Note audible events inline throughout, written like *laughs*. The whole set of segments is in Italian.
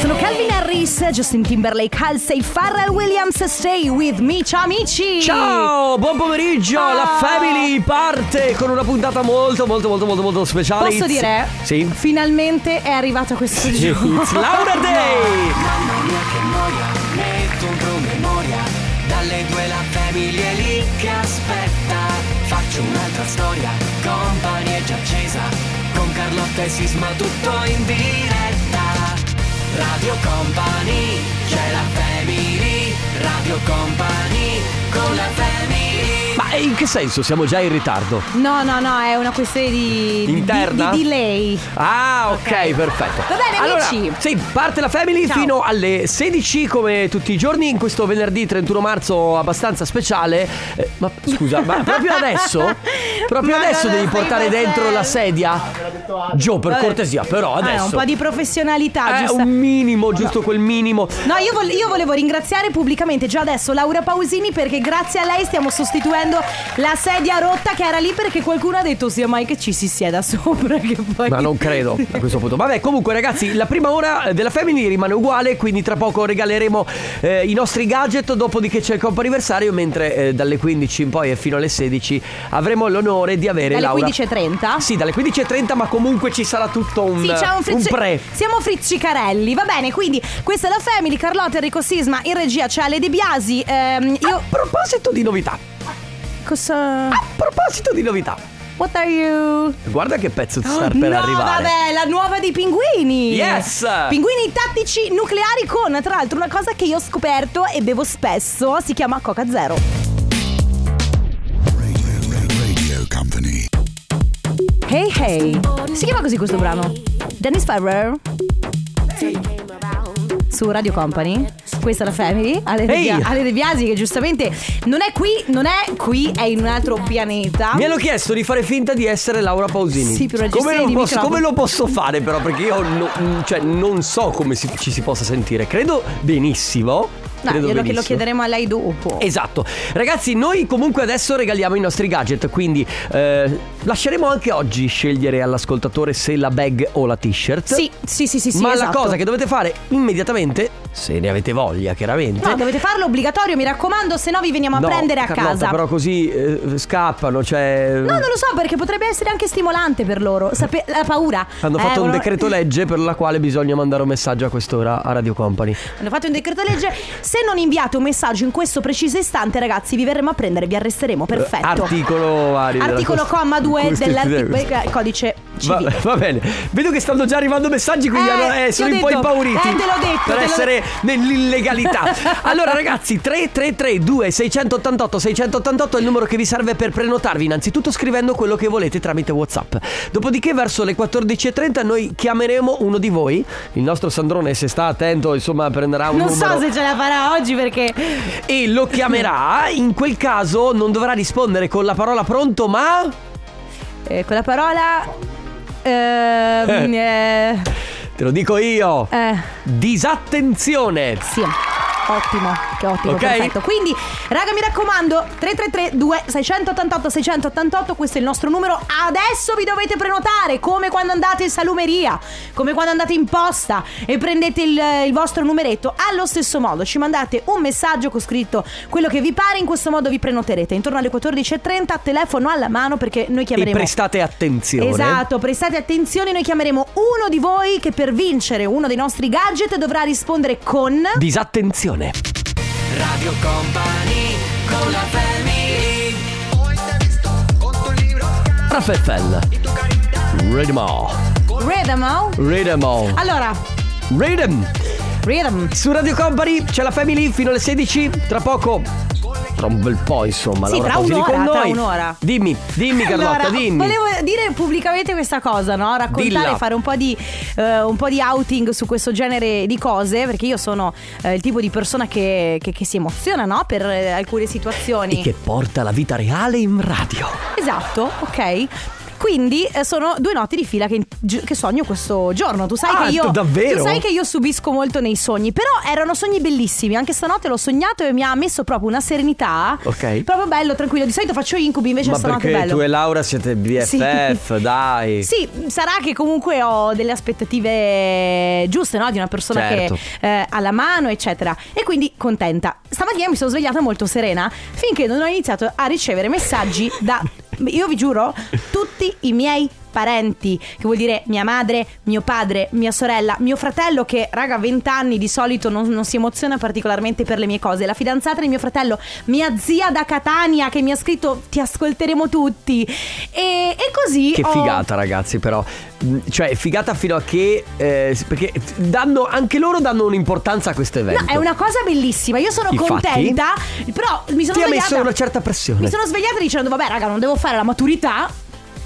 Sono Calvin Harris, Justin Timberlake, Halsey, Pharrell Williams, Stay With Me. Ciao amici! Ciao, buon pomeriggio. Ah. La Family parte con una puntata molto, molto, molto, molto, molto speciale. Posso It's- dire? Sì. Finalmente è arrivato questo Sì, giorno. It's *laughs* Laura Day. Mamma mia che noia, metto un promemoria Dalle due la famiglia è lì che aspetta Faccio un'altra storia, company è già accesa Carlotta e Sisma tutto in diretta. Radio Company, c'è la family. Radio Company, con la family Ma in che senso? Siamo già in ritardo. No, no, no, è una questione di. di- Interna? Di, delay. Ah, ok, Ok. perfetto. Va bene, allora, amici. Sì, parte la Family Ciao. fino alle 16 come tutti i giorni in questo venerdì 31 marzo abbastanza speciale. Eh, ma scusa, ma *laughs* proprio adesso? Proprio Ma adesso devi portare dentro la sedia? Gio, per Vabbè. cortesia, però Ah, adesso. un po' di professionalità, Eh, giusto? un minimo, giusto quel minimo. No, io, vol- io volevo ringraziare pubblicamente già adesso Laura Pausini perché grazie a lei stiamo sostituendo la sedia rotta che era lì perché qualcuno ha detto sia mai che ci si sieda sopra poi... Ma non credo a questo punto. Vabbè, comunque, ragazzi, la prima ora della Family rimane uguale. Quindi, tra poco regaleremo eh, i nostri gadget. Dopodiché c'è il compo anniversario. Mentre eh, dalle 15 in poi e fino alle 16 avremo l'onore di avere Dalle Laura. 15.30? Sì, dalle 15.30, ma comunque ci sarà tutto un, Sì, un, frizzi- pre. Siamo frizzicarelli, va bene, quindi questa è la Family, Carlotta Enrico Sisma, in regia c'è Ale De Biasi, ehm, io... A proposito di novità. Cosa... A proposito di novità. What are you... Guarda che pezzo sta Oh, per no, arrivare. vabbè, la nuova dei pinguini. Yes! Pinguini tattici nucleari con, tra l'altro, una cosa che io ho scoperto e bevo spesso, si chiama Coca Zero. Radio Company. Hey hey. Si chiama così questo brano? Dennis Ferrer. Su Radio Company. Questa è la Family. Ale De! Bia- Ale De Biasi che giustamente non è qui, non è qui, è in un altro pianeta. Mi hanno chiesto di fare finta di essere Laura Pausini. Sì, per una come, lo di posso, microfono. come lo posso fare però? Perché io no- cioè, non so come si- ci si possa sentire. Credo benissimo. No, Credo glielo lo benissimo. chiederemo a lei dopo. Esatto, ragazzi, noi comunque adesso regaliamo i nostri gadget, quindi eh, lasceremo anche oggi scegliere all'ascoltatore se la bag o la t-shirt. Sì, sì, sì, sì, sì, Ma esatto. la cosa che dovete fare immediatamente, se ne avete voglia, chiaramente. No, dovete farlo obbligatorio, mi raccomando, se no vi veniamo a No, prendere a Carlotta, casa. Però così eh, scappano, cioè. No, non lo so, perché potrebbe essere anche stimolante per loro. Sape- la paura. Hanno Eh, fatto un decreto *laughs* legge per la quale bisogna mandare un messaggio a quest'ora a Radio Company. Hanno fatto un decreto legge. Se non inviate un messaggio in questo preciso istante, ragazzi, vi verremo a prendere, vi arresteremo. Perfetto. Eh, Articolo vari della Articolo comma 2 Costituzione. del codice Va, *laughs* va bene, vedo che stanno già arrivando messaggi, quindi Eh, hanno- eh, sono un po' detto. impauriti Eh, te l'ho detto, per essere nell'illegalità. *laughs* allora, ragazzi, 333 2688 688 è il numero che vi serve per prenotarvi. Innanzitutto scrivendo quello che volete tramite WhatsApp. Dopodiché, verso le 14.30, noi chiameremo uno di voi. Il nostro Sandrone, se sta attento, insomma, prenderà un Non numero so se ce la farà oggi perché. e lo chiamerà. *laughs* In quel caso non dovrà rispondere con la parola pronto, ma. Eh, quella parola. Ehm, eh, Te lo dico io. eh, Disattenzione. sì. Ottimo, che ottimo, Ok. perfetto. Quindi, raga, mi raccomando, 333 2688 688, questo è il nostro numero. Adesso vi dovete prenotare, come quando andate in salumeria, come quando andate in posta e prendete il, il vostro numeretto. Allo stesso modo, ci mandate un messaggio con scritto quello che vi pare, in questo modo vi prenoterete. Intorno alle 14.30, telefono alla mano perché noi E chiameremo... prestate attenzione. Esatto, prestate attenzione, noi chiameremo uno di voi che per vincere uno dei nostri gadget dovrà rispondere con... Disattenzione. Radio Company, con la family RFFL. All. Rhythm? Read 'em all. Allora, Read 'em. Rhythm. Su Radio Company c'è la Family fino alle 16. Tra poco. Tra un bel po', insomma. Sì, Laura tra Pausini un'ora, con tra noi. un'ora. Dimmi, dimmi, Carlotta, allora, dimmi. volevo dire pubblicamente questa cosa, no? Raccontare, Dilla. fare un po' di eh, un po' di outing su questo genere di cose, perché io sono eh, il tipo di persona che, che- che si emoziona, no? Per eh, alcune situazioni. E che porta la vita reale in radio. Esatto, ok. Quindi eh, sono due notti di fila che, che sogno questo giorno. Tu sai Ah, che io. tu davvero? Tu sai che io subisco molto nei sogni. Però erano sogni bellissimi. Anche stanotte l'ho sognato e mi ha messo proprio una serenità. Ok. Proprio bello, tranquillo. Di solito faccio incubi, invece Ma stanotte è bello. tu e Laura siete BFF, *laughs* dai. Sì, sarà che comunque ho delle aspettative giuste, no? Di una persona Certo. che eh, ha la mano, eccetera. E quindi contenta. Stamattina mi sono svegliata molto serena finché non ho iniziato a ricevere messaggi da, *laughs* io vi giuro, tutti i miei parenti, che vuol dire mia madre, mio padre, mia sorella, mio fratello che, raga, a 20 anni di solito non, non si emoziona particolarmente per le mie cose, la fidanzata di mio fratello, mia zia da Catania che mi ha scritto ti ascolteremo tutti e, e così Che ho- figata, ragazzi, però. Mm, Cioè, figata fino a che. eh, perché danno, anche loro danno un'importanza a questo evento. No, è una cosa bellissima. Io sono Infatti? contenta. Però mi sono Ti ha svegliata. messo una certa pressione. Mi sono svegliata dicendo: Vabbè, raga, non devo fare la maturità.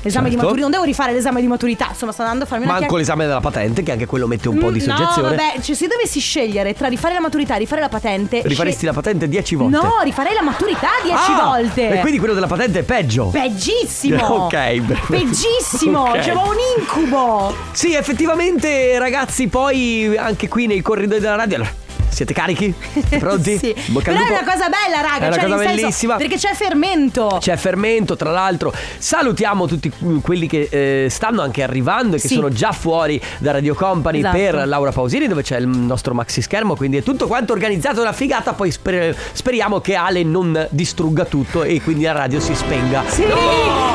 L'esame di Certo. maturità. Non devo rifare l'esame di maturità. Insomma, sto andando a farmi una Manco chiacch- l'esame della patente, che anche quello mette un po' di Mm, soggezione. No, vabbè, cioè, se io dovessi scegliere tra rifare la maturità e rifare la patente. Rifaresti scel- la patente 10 volte. No, rifarei la maturità 10 Ah, volte. E quindi quello della patente è peggio. Peggissimo. *laughs* Ok. *laughs* Peggissimo. *laughs* Ok. C'è un incubo. Sì, effettivamente, ragazzi, poi anche qui nei corridoi della radio. allora, Siete carichi? *laughs* Pronti? sì. Bocca Però è una cosa bella, raga. È una cioè, cosa nel senso, bellissima. Perché c'è fermento. C'è fermento, tra l'altro. Salutiamo tutti quelli che eh, stanno anche arrivando e che Sì. sono già fuori da Radio Company Esatto. per Laura Pausini, dove c'è il nostro maxi schermo. Quindi è tutto quanto organizzato, una figata. Poi sper- speriamo che Ale non distrugga tutto e quindi la radio si spenga. Sì,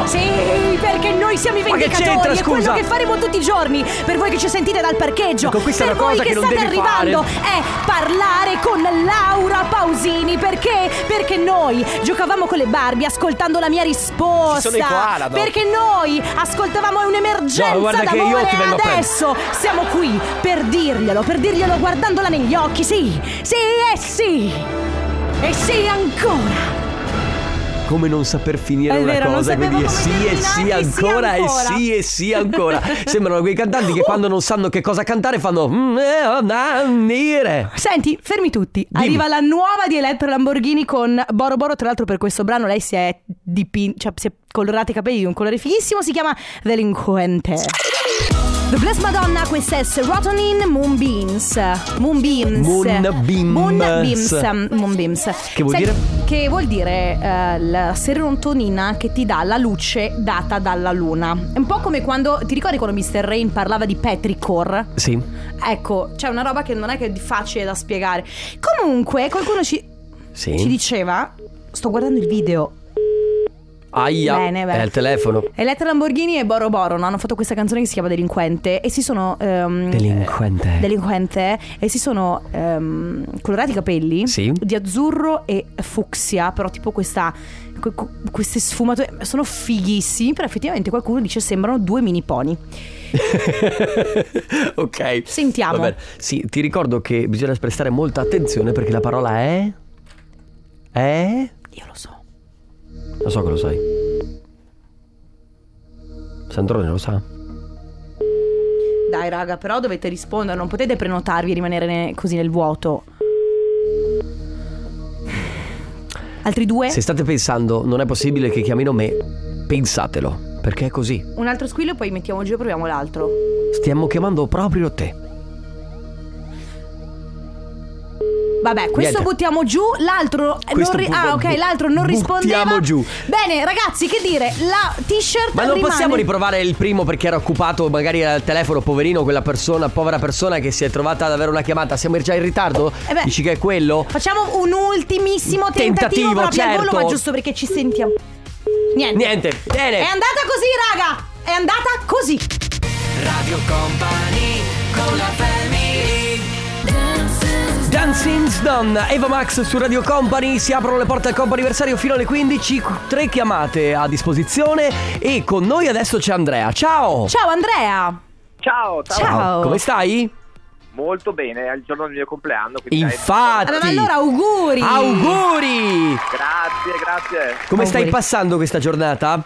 sì, perché noi siamo i vendicatori. è quello che faremo tutti i giorni. Per voi che ci sentite dal parcheggio. Ecco, questa è per cosa voi che, che state arrivando fare. è parlare con Laura Pausini. Perché? Perché noi giocavamo con le Barbie ascoltando la mia risposta. Sono i koala, no? Perché noi ascoltavamo un'emergenza No, guarda che io d'amore ti vengo e adesso siamo qui per dirglielo, per dirglielo guardandola negli occhi. Sì, sì e sì. E sì ancora. Come non saper finire È una vero, cosa, quindi è sì e sì ancora, e sì e sì ancora. Sembrano quei cantanti che quando non sanno che cosa cantare fanno. "Mm, eh, oh, na, nire". Senti, fermi tutti. Arriva la nuova di Elettra Lamborghini con Boro Boro. Tra l'altro, per questo brano lei si è dipinta, cioè si è colorata i capelli di un colore fighissimo. Si chiama Delinquente. The Blessed Madonna, questa è Serotonin Moonbeams. Moonbeams. Moonbeams. Moonbeams. Che vuol dire? Che vuol dire eh, la serotonina che ti dà la luce data dalla luna. È un po' come quando. Ti ricordi quando Mr. Rain parlava di Petrichor? Sì. Ecco, c'è una roba che non è che è facile da spiegare. Comunque, qualcuno ci, Sì. ci diceva: Sto guardando il video. Aia. Bene, bene. È il telefono. Elettra Lamborghini e Boro Boro no? hanno fatto questa canzone che si chiama Delinquente e si sono. ehm, Delinquente. eh, delinquente e si sono ehm, colorati i capelli Sì. di azzurro e fucsia, però tipo questa. que- que- queste sfumature sono fighissimi, però effettivamente qualcuno dice sembrano due mini pony. *laughs* ok. Sentiamo. Va bene. Sì, ti ricordo che bisogna prestare molta attenzione perché la parola è. È. Io lo so. Lo so che lo sai. Sandrone lo sa. Dai raga, però dovete rispondere, non potete prenotarvi e rimanere ne- così nel vuoto. Altri due? Se state pensando, non è possibile che chiamino me, pensatelo. Perché è così. Un altro squillo e poi mettiamo giù e proviamo l'altro. Stiamo chiamando proprio te. Vabbè, questo Niente. buttiamo giù, l'altro non Questo ri- bu- Ah, ok, bu- l'altro non rispondeva. buttiamo giù. Bene, ragazzi, che dire? La t-shirt Ma non rimane- possiamo riprovare il primo perché era occupato magari al telefono, poverino, quella persona, povera persona che si è trovata ad avere una chiamata. Siamo già in ritardo? Eh beh. Dici che è quello? Facciamo un ultimissimo tentativo, Tentativo, proprio al volo, certo. ma giusto perché ci sentiamo. Niente. Niente, bene. È andata così, raga. È andata così. Radio Company con la Dancing's Done, Eva Max su Radio Company, si aprono le porte al comp'anniversario fino alle 15, tre chiamate a disposizione e con noi adesso c'è Andrea. Ciao! Ciao Andrea. Ciao, ciao, Ciao. Come stai? molto bene, è il giorno del mio compleanno. quindi Infatti! Allora, allora auguri. Auguri! Grazie, grazie. Come stai Auguri. passando questa giornata?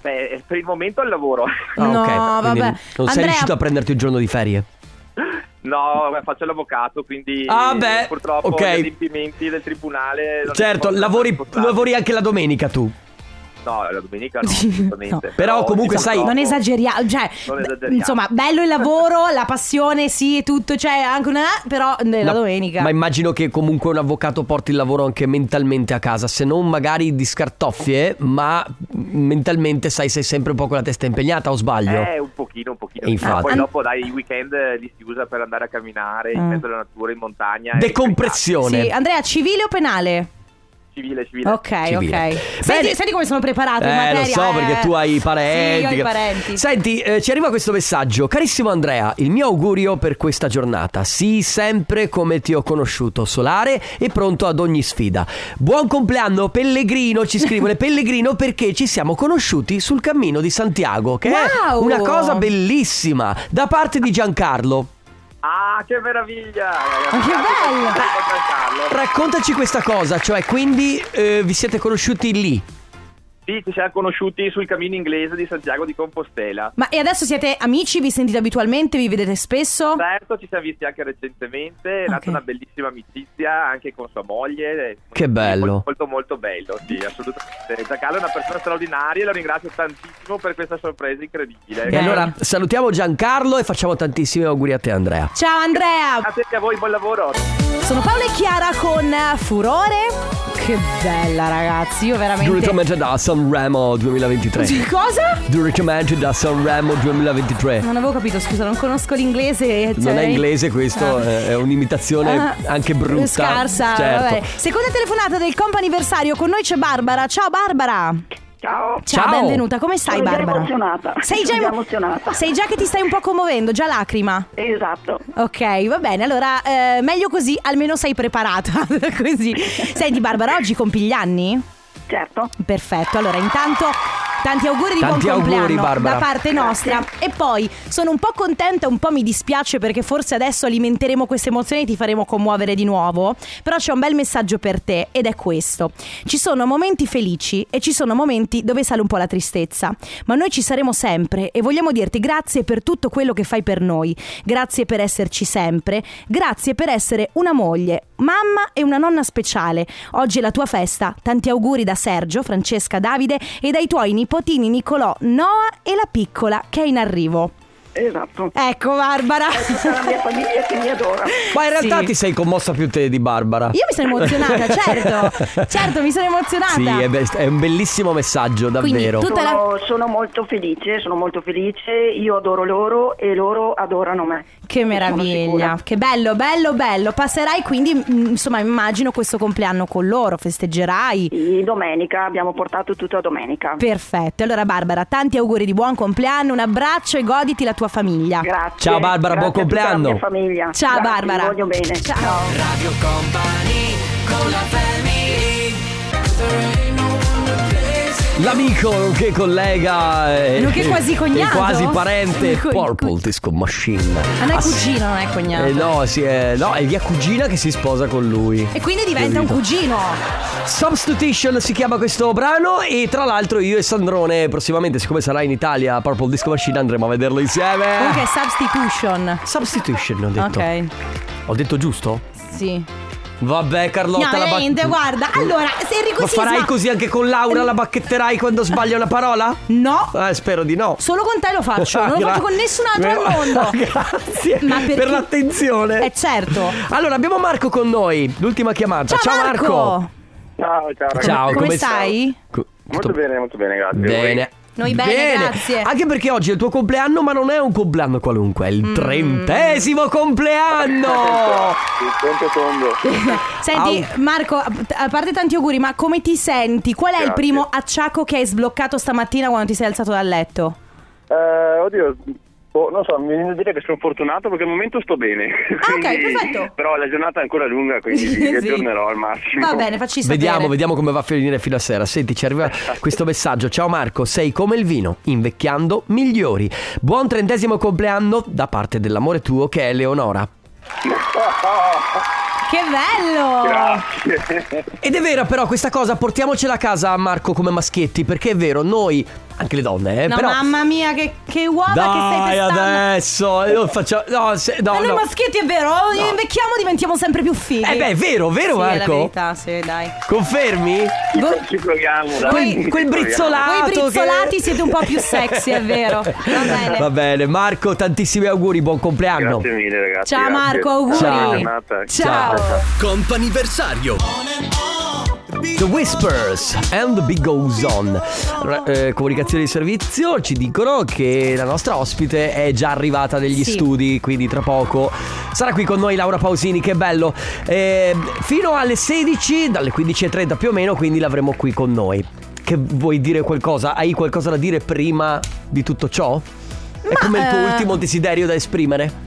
Beh, per il momento al lavoro. Ah, No, ok. Quindi vabbè. Non sei Andrea- riuscito a prenderti un giorno di ferie? *laughs* No, faccio l'avvocato, quindi Ah, beh, purtroppo ok. gli adempimenti del tribunale. Certo, lavori, lavori anche la domenica tu. No, la domenica no, *laughs* assolutamente. No. Però comunque, diciamo sai- dopo- Non esageriamo, cioè, Non esageriamo. insomma, bello il lavoro, la passione, sì, e tutto, cioè anche una. Però eh, la domenica. Ma immagino che comunque un avvocato porti il lavoro anche mentalmente a casa, se non magari di scartoffie, ma mentalmente sai sei sempre un po' con la testa impegnata o sbaglio? Eh, un pochino, un pochino. E infatti. Poi dopo, dai, i weekend eh, li si usa per andare a camminare in Mm. mezzo alla natura, in montagna. Decompressione. Sì, Andrea, civile o penale? Civile, civile. Ok, Civile. ok. Bene. Senti, senti come sono preparato in Eh, materia. lo so eh. perché tu hai i parenti. Sì, io ho i parenti. Senti, eh, ci arriva questo messaggio. Carissimo Andrea, il mio augurio per questa giornata. Sii sempre come ti ho conosciuto, solare e pronto ad ogni sfida. Buon compleanno, Pellegrino. Ci scrivono *laughs* Pellegrino perché ci siamo conosciuti sul cammino di Santiago, che Wow! è una cosa bellissima. Da parte di Giancarlo. Ah, che meraviglia! Ma che bello! Raccontaci questa cosa, cioè quindi eh, vi siete conosciuti lì. Sì, ci siamo conosciuti sul cammino inglese di Santiago di Compostela. Ma e adesso siete amici? Vi sentite abitualmente? Vi vedete spesso? Certo, ci siamo visti anche recentemente, è nata Ok. una bellissima amicizia anche con sua moglie. Che bello. Molto, molto bello, sì, assolutamente. Giancarlo è una persona straordinaria e lo ringrazio tantissimo per questa sorpresa incredibile. E allora salutiamo Giancarlo e facciamo tantissimi auguri a te Andrea. Ciao Andrea! Grazie a voi, buon lavoro. Sono Paola e Chiara con Furore. Che bella ragazzi, io veramente... Direttamente da Sanremo 2023. Sì, Cosa? Direttamente da Sanremo 2023. Non avevo capito, scusa, non conosco l'inglese. Non cioè- è inglese questo, Ah. è è un'imitazione Ah, anche brutta. Scarsa, certo. vabbè. Seconda telefonata del comp'anniversario, con noi c'è Barbara. Ciao Barbara. Ciao. Ciao, Ciao. benvenuta. Come stai Sono Barbara? emozionata. Sei già, Sono già emo- emozionata. Sei già che ti stai un po' commuovendo, già lacrima. Esatto. Ok, va bene. Allora, eh, meglio così, almeno sei preparata. *laughs* così. Senti Barbara, oggi compi gli anni? Certo. Perfetto, allora intanto tanti auguri di Tanti buon compleanno auguri, Barbara. da parte nostra. E poi sono un po' contenta, un po' mi dispiace perché forse adesso alimenteremo queste emozioni e ti faremo commuovere di nuovo, però c'è un bel messaggio per te ed è questo. Ci sono momenti felici e ci sono momenti dove sale un po' la tristezza, ma noi ci saremo sempre e vogliamo dirti grazie per tutto quello che fai per noi, grazie per esserci sempre, grazie per essere una moglie, mamma e una nonna speciale. Oggi è la tua festa, tanti auguri da Sergio, Francesca, Davide e dai tuoi nipotini Nicolò, Noah e la piccola che è in arrivo. Esatto. Ecco Barbara. È tutta la mia famiglia che mi adora. Ma in realtà Sì. ti sei commossa più te di Barbara. Io mi sono emozionata, *laughs* certo. Certo, mi sono emozionata. Sì, è, be- è un bellissimo messaggio, Quindi davvero. la- Sono, sono molto felice, sono molto felice. Io adoro loro e loro adorano me. Che meraviglia, che bello, bello, bello. Passerai quindi, mm, insomma, immagino questo compleanno con loro, festeggerai. Sì, domenica abbiamo portato tutta domenica. Perfetto. Allora Barbara, tanti auguri di buon compleanno, un abbraccio e goditi la tua famiglia. Grazie. Ciao, Barbara, Grazie buon a tutta compleanno. La mia famiglia. Ciao Grazie, Barbara. Bene. Ciao. L'amico nonché collega Nonché quasi cognato? e quasi parente Co- Purple Disco Machine. Ah, non è Ah, cugino, non è cognato. Eh, no, sì, è, no, è mia cugina che si sposa con lui. E quindi diventa un cugino. Substitution si chiama questo brano e tra l'altro io e Sandrone prossimamente, siccome sarà in Italia Purple Disco Machine, andremo a vederlo insieme. Comunque è substitution. Substitution ho detto. Ok. Ho detto giusto? Sì. Vabbè Carlotta No, la bac- niente, guarda. Allora, se Enrico Ma farai così anche con Laura? La bacchetterai quando sbaglia una parola? No. Eh, spero di no. Solo con te lo faccio, non lo faccio con nessun altro al mondo. *laughs* Grazie Ma perché- per l'attenzione. Eh certo. Allora, abbiamo Marco con noi. L'ultima chiamata. Ciao, Marco. Ciao, ciao ragazzi. Ciao, Come stai? Co- Molto bene, molto bene, grazie. Bene. Noi bene, grazie. Anche perché oggi è il tuo compleanno, ma non è un compleanno qualunque, è il Mm. trentesimo compleanno! Il conto tondo. *laughs* Senti, Marco, a a parte tanti auguri, ma come ti senti? Qual è il Grazie. primo acciacco che hai sbloccato stamattina quando ti sei alzato dal letto? Eh, oddio, boh, non so, mi viene da dire che sono fortunato perché al momento sto bene. Ah, ok, *laughs* Quindi- perfetto. Però la giornata è ancora lunga, quindi *laughs* vi Sì. aggiornerò al massimo. Va bene, facci sapere. Vediamo, vediamo come va a finire fino a sera. Senti, ci arriva *laughs* questo messaggio. Ciao Marco, sei come il vino, invecchiando migliori. Buon trentesimo compleanno da parte dell'amore tuo che è Eleonora. Che bello! Grazie. Ed è vera però questa cosa, portiamocela a casa Marco come maschietti, perché è vero, noi anche le donne, eh. No, però... mamma mia, che, che uova che stai Dai, pestando. adesso. eh, non faccia- No, se- no, Ma noi no. maschietti è vero, invecchiamo diventiamo sempre più fighi. Eh beh, è vero, vero sì, è la Marco? verità, sì, dai. Confermi? Voi, Ci proviamo, dai. Quel, Ci quel brizzolato. voi che- brizzolati siete un po' più sexy, è vero. Va *laughs* bene. Va bene, Marco, tantissimi auguri, buon compleanno. Grazie mille ragazzi. Ciao grazie. Marco, auguri. Ciao. giornata. Ciao. Comp'anniversario The Whispers and the Big Goes On. Eh, comunicazione di servizio ci dicono che la nostra ospite è già arrivata negli Sì. studi, quindi tra poco sarà qui con noi Laura Pausini, che bello. Eh, fino alle 16, dalle 15.30 più o meno, quindi l'avremo qui con noi. Che vuoi dire qualcosa? Hai qualcosa da dire prima di tutto ciò? È Ma, come il tuo eh, ultimo desiderio da esprimere?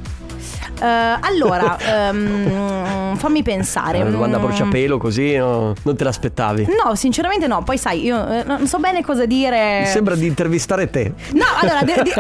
Eh, allora, *laughs* fammi pensare. Una domanda a Mm. bruciapelo così no? non te l'aspettavi? No, sinceramente no. Poi sai, io eh, non so bene cosa dire. Mi sembra di intervistare te. No, allora, de- de- *laughs*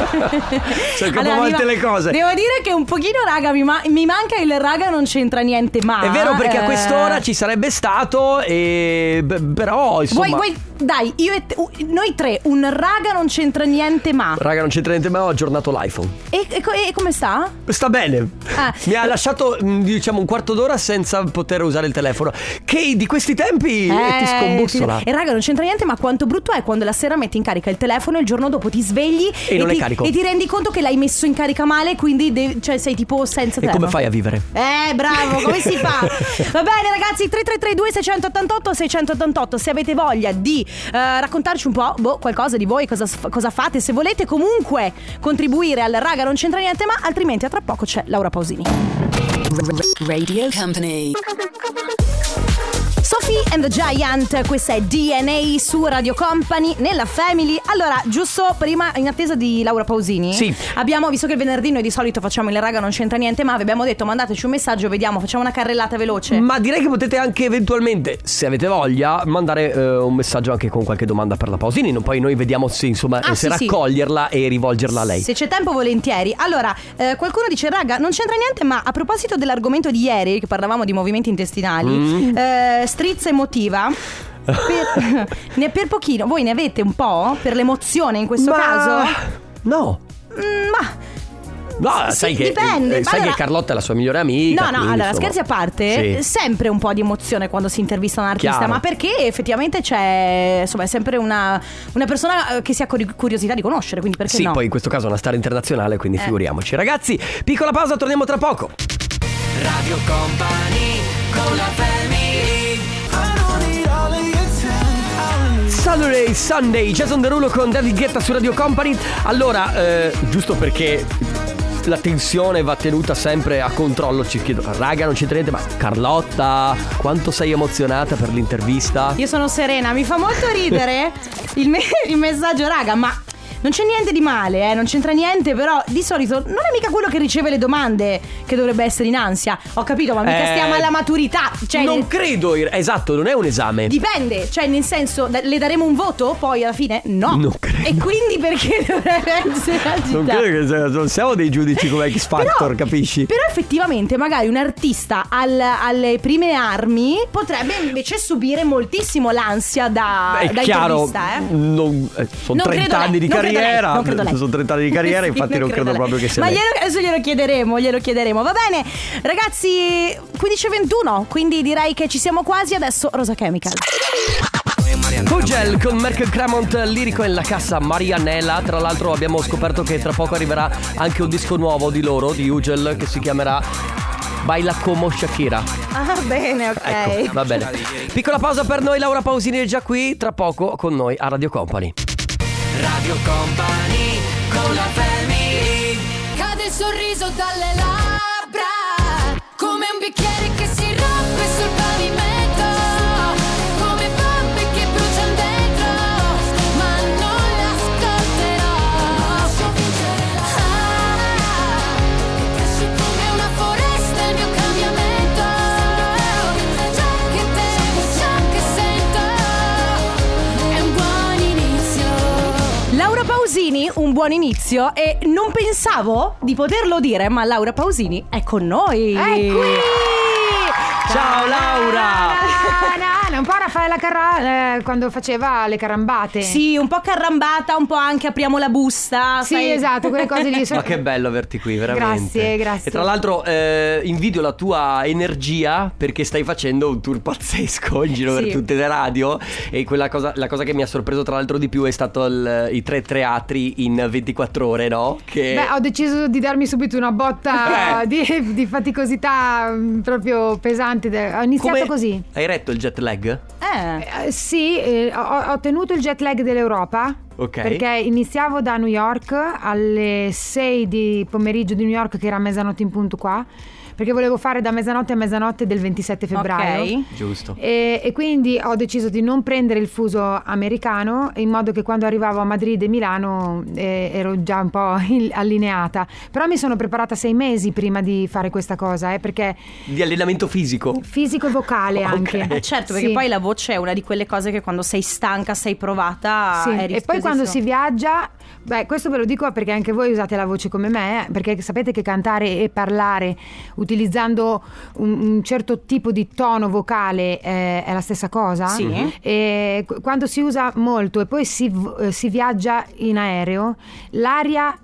*laughs* come Allora, volte mi le cose. Devo dire che un pochino, raga, mi, ma- mi manca il raga, non c'entra niente ma. È vero perché a eh, quest'ora ci sarebbe stato e beh, però insomma Vuoi, vuoi, dai, io e te- noi tre, un raga non c'entra niente ma. Raga non c'entra niente ma ho aggiornato l'iPhone E, e e come sta? Sta bene Ah. Mi ha lasciato diciamo un quarto d'ora senza poter usare il telefono Che di questi tempi eh, ti scombussola ti- E raga, non c'entra niente, ma quanto brutto è quando la sera metti in carica il telefono e il giorno dopo ti svegli E non è ti, carico. e ti rendi conto che l'hai messo in carica male, quindi devi- cioè, sei tipo senza E telefono. come fai a vivere? Eh, bravo, come si fa? *laughs* Va bene, ragazzi, 3332 688 688. Se avete voglia di eh, raccontarci un po' boh, qualcosa di voi, cosa, cosa fate, se volete comunque contribuire al raga non c'entra niente, ma altrimenti a tra poco c'è Laura Pausini. Radio Company. Sophie and the Giant, questa è DNA su Radio Company nella Family. Allora, giusto prima, in attesa di Laura Pausini, Sì. abbiamo visto che il venerdì noi di solito facciamo il raga non c'entra niente, ma vi abbiamo detto mandateci un messaggio, vediamo, facciamo una carrellata veloce. Ma direi che potete anche eventualmente, se avete voglia, mandare eh, un messaggio anche con qualche domanda per la Pausini. Poi noi vediamo se, insomma, Ah, se sì, sì. raccoglierla e rivolgerla a lei. Se c'è tempo volentieri. Allora, eh, qualcuno dice, raga, non c'entra niente, ma a proposito dell'argomento di ieri, che parlavamo di movimenti intestinali, Mm. eh, strizza emotiva. Per, *laughs* ne- per pochino, voi ne avete un po' per l'emozione in questo Ma- caso? No. Mm, ma No, Sì, sai, che, dipende, eh, sai allora- che Carlotta è la sua migliore amica. No, no, quindi, allora insomma, scherzi a parte, sì. sempre un po' di emozione quando si intervista un artista, Chiaro. ma perché effettivamente c'è, insomma, è sempre una, una persona eh, che si ha curi- curiosità di conoscere, quindi perché Sì, no? poi in questo caso è una star internazionale, quindi Eh. figuriamoci. Ragazzi, piccola pausa, torniamo tra poco. Radio Company con la family Saturday, Sunday, Jason Derulo con David Guetta su Radio Company. Allora, eh, giusto perché la tensione va tenuta sempre a controllo, ci chiedo, raga, non c'entra niente, ma Carlotta, quanto sei emozionata per l'intervista? Io sono serena, mi fa molto ridere *laughs* il, me- il messaggio, raga, ma non c'è niente di male, eh, non c'entra niente, però di solito non è mica quello che riceve le domande che dovrebbe essere in ansia. Ho capito, ma mica Eh, stiamo alla maturità. Cioè, non nel- credo, esatto, non è un esame. Dipende, cioè nel senso, le daremo un voto poi alla fine? No. Non credo. E quindi perché dovrebbe *laughs* essere agitata? Non credo che non siamo dei giudici come X Factor, Però- capisci? Però effettivamente magari un artista al- alle prime armi potrebbe invece subire moltissimo l'ansia da, È da chiaro, eh. non, eh, sono Non 30 credo anni lei, di lei, carriera. non credo lei. Sono 30 anni di carriera, *laughs* Sì, infatti non credo lei. proprio che sia Ma lei. glielo- adesso glielo chiederemo, glielo chiederemo. Va bene, ragazzi, 15.21, quindi direi che ci siamo quasi. Adesso Rosa Chemical. Kugel con Merkel Cremont lirico in la cassa Marianella. Tra l'altro abbiamo scoperto che tra poco arriverà anche un disco nuovo di loro, di Ugel, che si chiamerà Baila como Shakira. Ah, bene, ok. Ecco, va bene. Piccola pausa per noi, Laura Pausini è già qui, tra poco con noi a Radio Company. Radio Company con la family. Cade il sorriso dalle labbra buon inizio e non pensavo di poterlo dire, ma Laura Pausini è con noi. È qui! Ciao Laura! Un po' Raffaella Carrà eh, quando faceva le carambate. Sì, un po' carrambata, un po' anche apriamo la busta. Sì, sai- esatto, quelle cose lì. *laughs* Ma che bello averti qui, veramente. Grazie, grazie. E tra l'altro eh, invidio la tua energia perché stai facendo un tour pazzesco in giro Sì. per tutte le radio. E quella cosa, la cosa che mi ha sorpreso tra l'altro di più è stato il- i tre teatri in 24 ore, no? Che... Beh, ho deciso di darmi subito una botta *laughs* Eh. di, di faticosità mm, proprio pesante. Ho iniziato Come- così. Hai retto il jet lag? Eh. Eh, sì, eh, ho, ho tenuto il jet lag dell'Europa. Ok. Perché iniziavo da New York alle 6 di pomeriggio di New York, che era mezzanotte in punto qua. Perché volevo fare da mezzanotte a mezzanotte del 27 febbraio. Ok. Giusto. E, e quindi ho deciso di non prendere il fuso americano in modo che quando arrivavo a Madrid e Milano eh, ero già un po' *laughs* il- allineata. Però mi sono preparata sei mesi prima di fare questa cosa, eh, perché Di allenamento fisico. fisico e vocale *laughs* Ok. anche. Eh, certo, perché Sì. poi la voce è una di quelle cose che quando sei stanca, sei provata. Sì, è E poi quando si viaggia, beh, questo ve lo dico perché anche voi usate la voce come me, eh, perché sapete che cantare e parlare utilizzando un, un certo tipo di tono vocale eh, è la stessa cosa. Sì. Mhm. E qu- quando si usa molto e poi si, eh, si viaggia in aereo, l'aria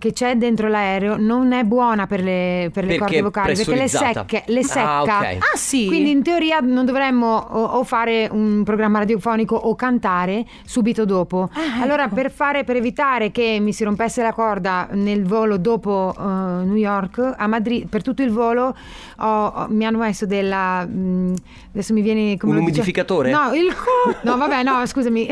che c'è dentro l'aereo non è buona per le, per le corde vocali perché le, secche, le Ah, secca. ok. Ah, sì. Quindi in teoria non dovremmo o, o fare un programma radiofonico o cantare subito dopo. Ah, allora ecco. per fare per evitare che mi si rompesse la corda nel volo dopo eh, New York a Madrid per tutto il volo ho- ho- mi hanno messo della mh, adesso mi viene come Un umidificatore? No, il co- No, vabbè, no, scusami.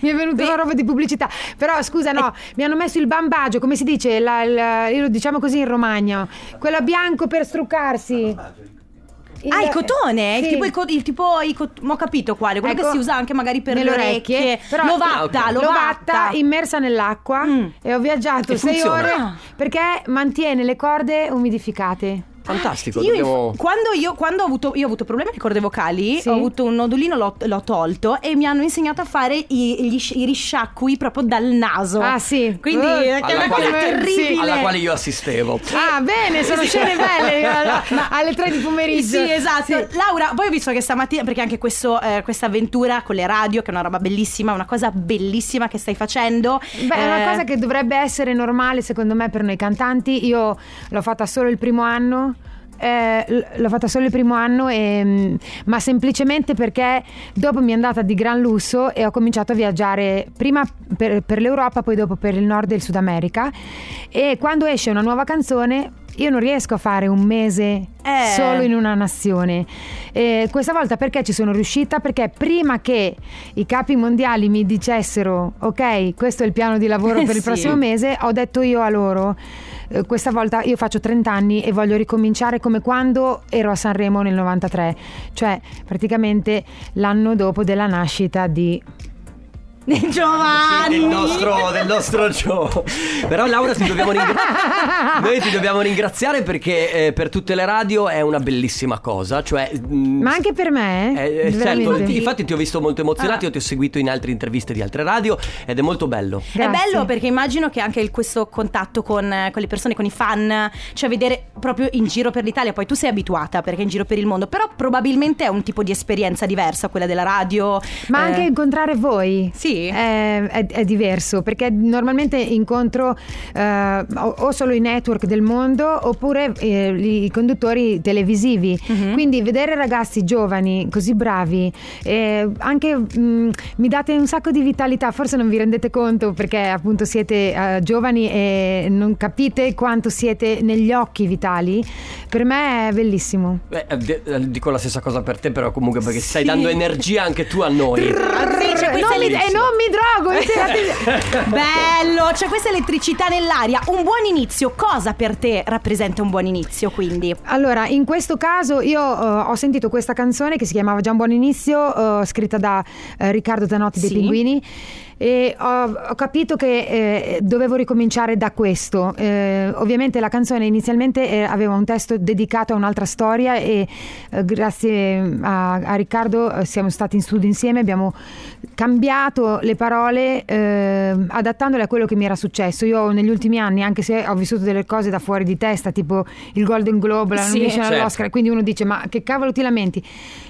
Mi è venuta una roba di pubblicità. Però scusa, no, mi hanno messo il bambaggio, come si dice? La- la- io lo diciamo così in romagno. Quello bianco per struccarsi. Ah, il cotone? Il Sì. tipo, il, co- il tipo i cot- ma ho capito quale, quello Ecco, che si usa anche magari per le orecchie. Però l'ovatta, Ah, ok. l'ovatta. immersa nell'acqua Mm. e ho viaggiato E sei funziona. ore Ah. perché mantiene le corde umidificate. Fantastico. Io, dobbiamo... quando, io, quando ho, avuto, io ho avuto problemi alle corde vocali, Sì. ho avuto un nodulino, l'ho, l'ho tolto e mi hanno insegnato a fare i, gli- i risciacqui proprio dal naso. Ah, sì. Quindi Uh, è alla una cosa quale- terribile. alla quale io assistevo. Ah, bene, sono scene belle *laughs* alla- alle tre di pomeriggio. Sì, esatto. Laura, poi ho visto che stamattina, perché anche questo, eh, questa avventura con le radio, che è una roba bellissima, una cosa bellissima che stai facendo. Beh, è una Eh, cosa che dovrebbe essere normale secondo me per noi cantanti. Io l'ho fatta solo il primo anno. Eh, l'ho fatta solo il primo anno, e, mm, ma semplicemente perché dopo mi è andata di gran lusso e ho cominciato a viaggiare prima per, per l'Europa, poi dopo per il nord e il Sud America. E quando esce una nuova canzone, io non riesco a fare un mese Eh. solo in una nazione. E questa volta perché ci sono riuscita? Perché prima che i capi mondiali mi dicessero ok, questo è il piano di lavoro per il Sì. prossimo mese, ho detto io a loro eh, questa volta io faccio 30 anni e voglio ricominciare come quando ero a Sanremo nel 93, cioè praticamente l'anno dopo della nascita di Giovanni. del nostro, del nostro Gio. Però Laura ti dobbiamo ringraziare. Noi ti dobbiamo ringraziare perché eh, per tutte le radio è una bellissima cosa. Cioè, mm, Ma anche per me, eh, eh, eh, certo, veramente. infatti ti ho visto molto emozionato, Ah. io ti ho seguito in altre interviste di altre radio ed è molto bello. È Grazie. bello perché immagino che anche il- questo contatto con, eh, con le persone, con i fan, cioè vedere proprio in giro per l'Italia, poi tu sei abituata perché è in giro per il mondo, però probabilmente è un tipo di esperienza diversa quella della radio. Ma eh, anche incontrare voi Sì. È, è- è diverso perché normalmente incontro eh, o, o solo i network del mondo oppure eh, i conduttori televisivi. Mhm. Quindi vedere ragazzi giovani così bravi, eh, anche mh, mi date un sacco di vitalità. Forse non vi rendete conto perché appunto siete eh, giovani e non capite quanto siete negli occhi vitali. Per me è bellissimo. Beh, eh, eh, dico la stessa cosa per te, però comunque perché stai dando energia anche tu a noi. Ah, sì, c'è questa non mi, e non mi drogo, insegnate- *laughs* Bello, c'è questa elettricità nell'aria. Un buon inizio, cosa per te rappresenta un buon inizio quindi? Allora, in questo caso io eh, ho sentito questa canzone che si chiamava Già un buon inizio, eh, scritta da eh, Riccardo Tanotti dei Sì. Pinguini. E ho, ho capito che eh, dovevo ricominciare da questo. Eh, ovviamente la canzone inizialmente eh, aveva un testo dedicato a un'altra storia e eh, grazie a, a Riccardo eh, siamo stati in studio insieme, abbiamo cambiato le parole eh, adattandole a quello che mi era successo. Io negli ultimi anni, anche se ho vissuto delle cose da fuori di testa, tipo il Golden Globe, la Sì. nomination Certo. all'Oscar, quindi uno dice ma che cavolo ti lamenti?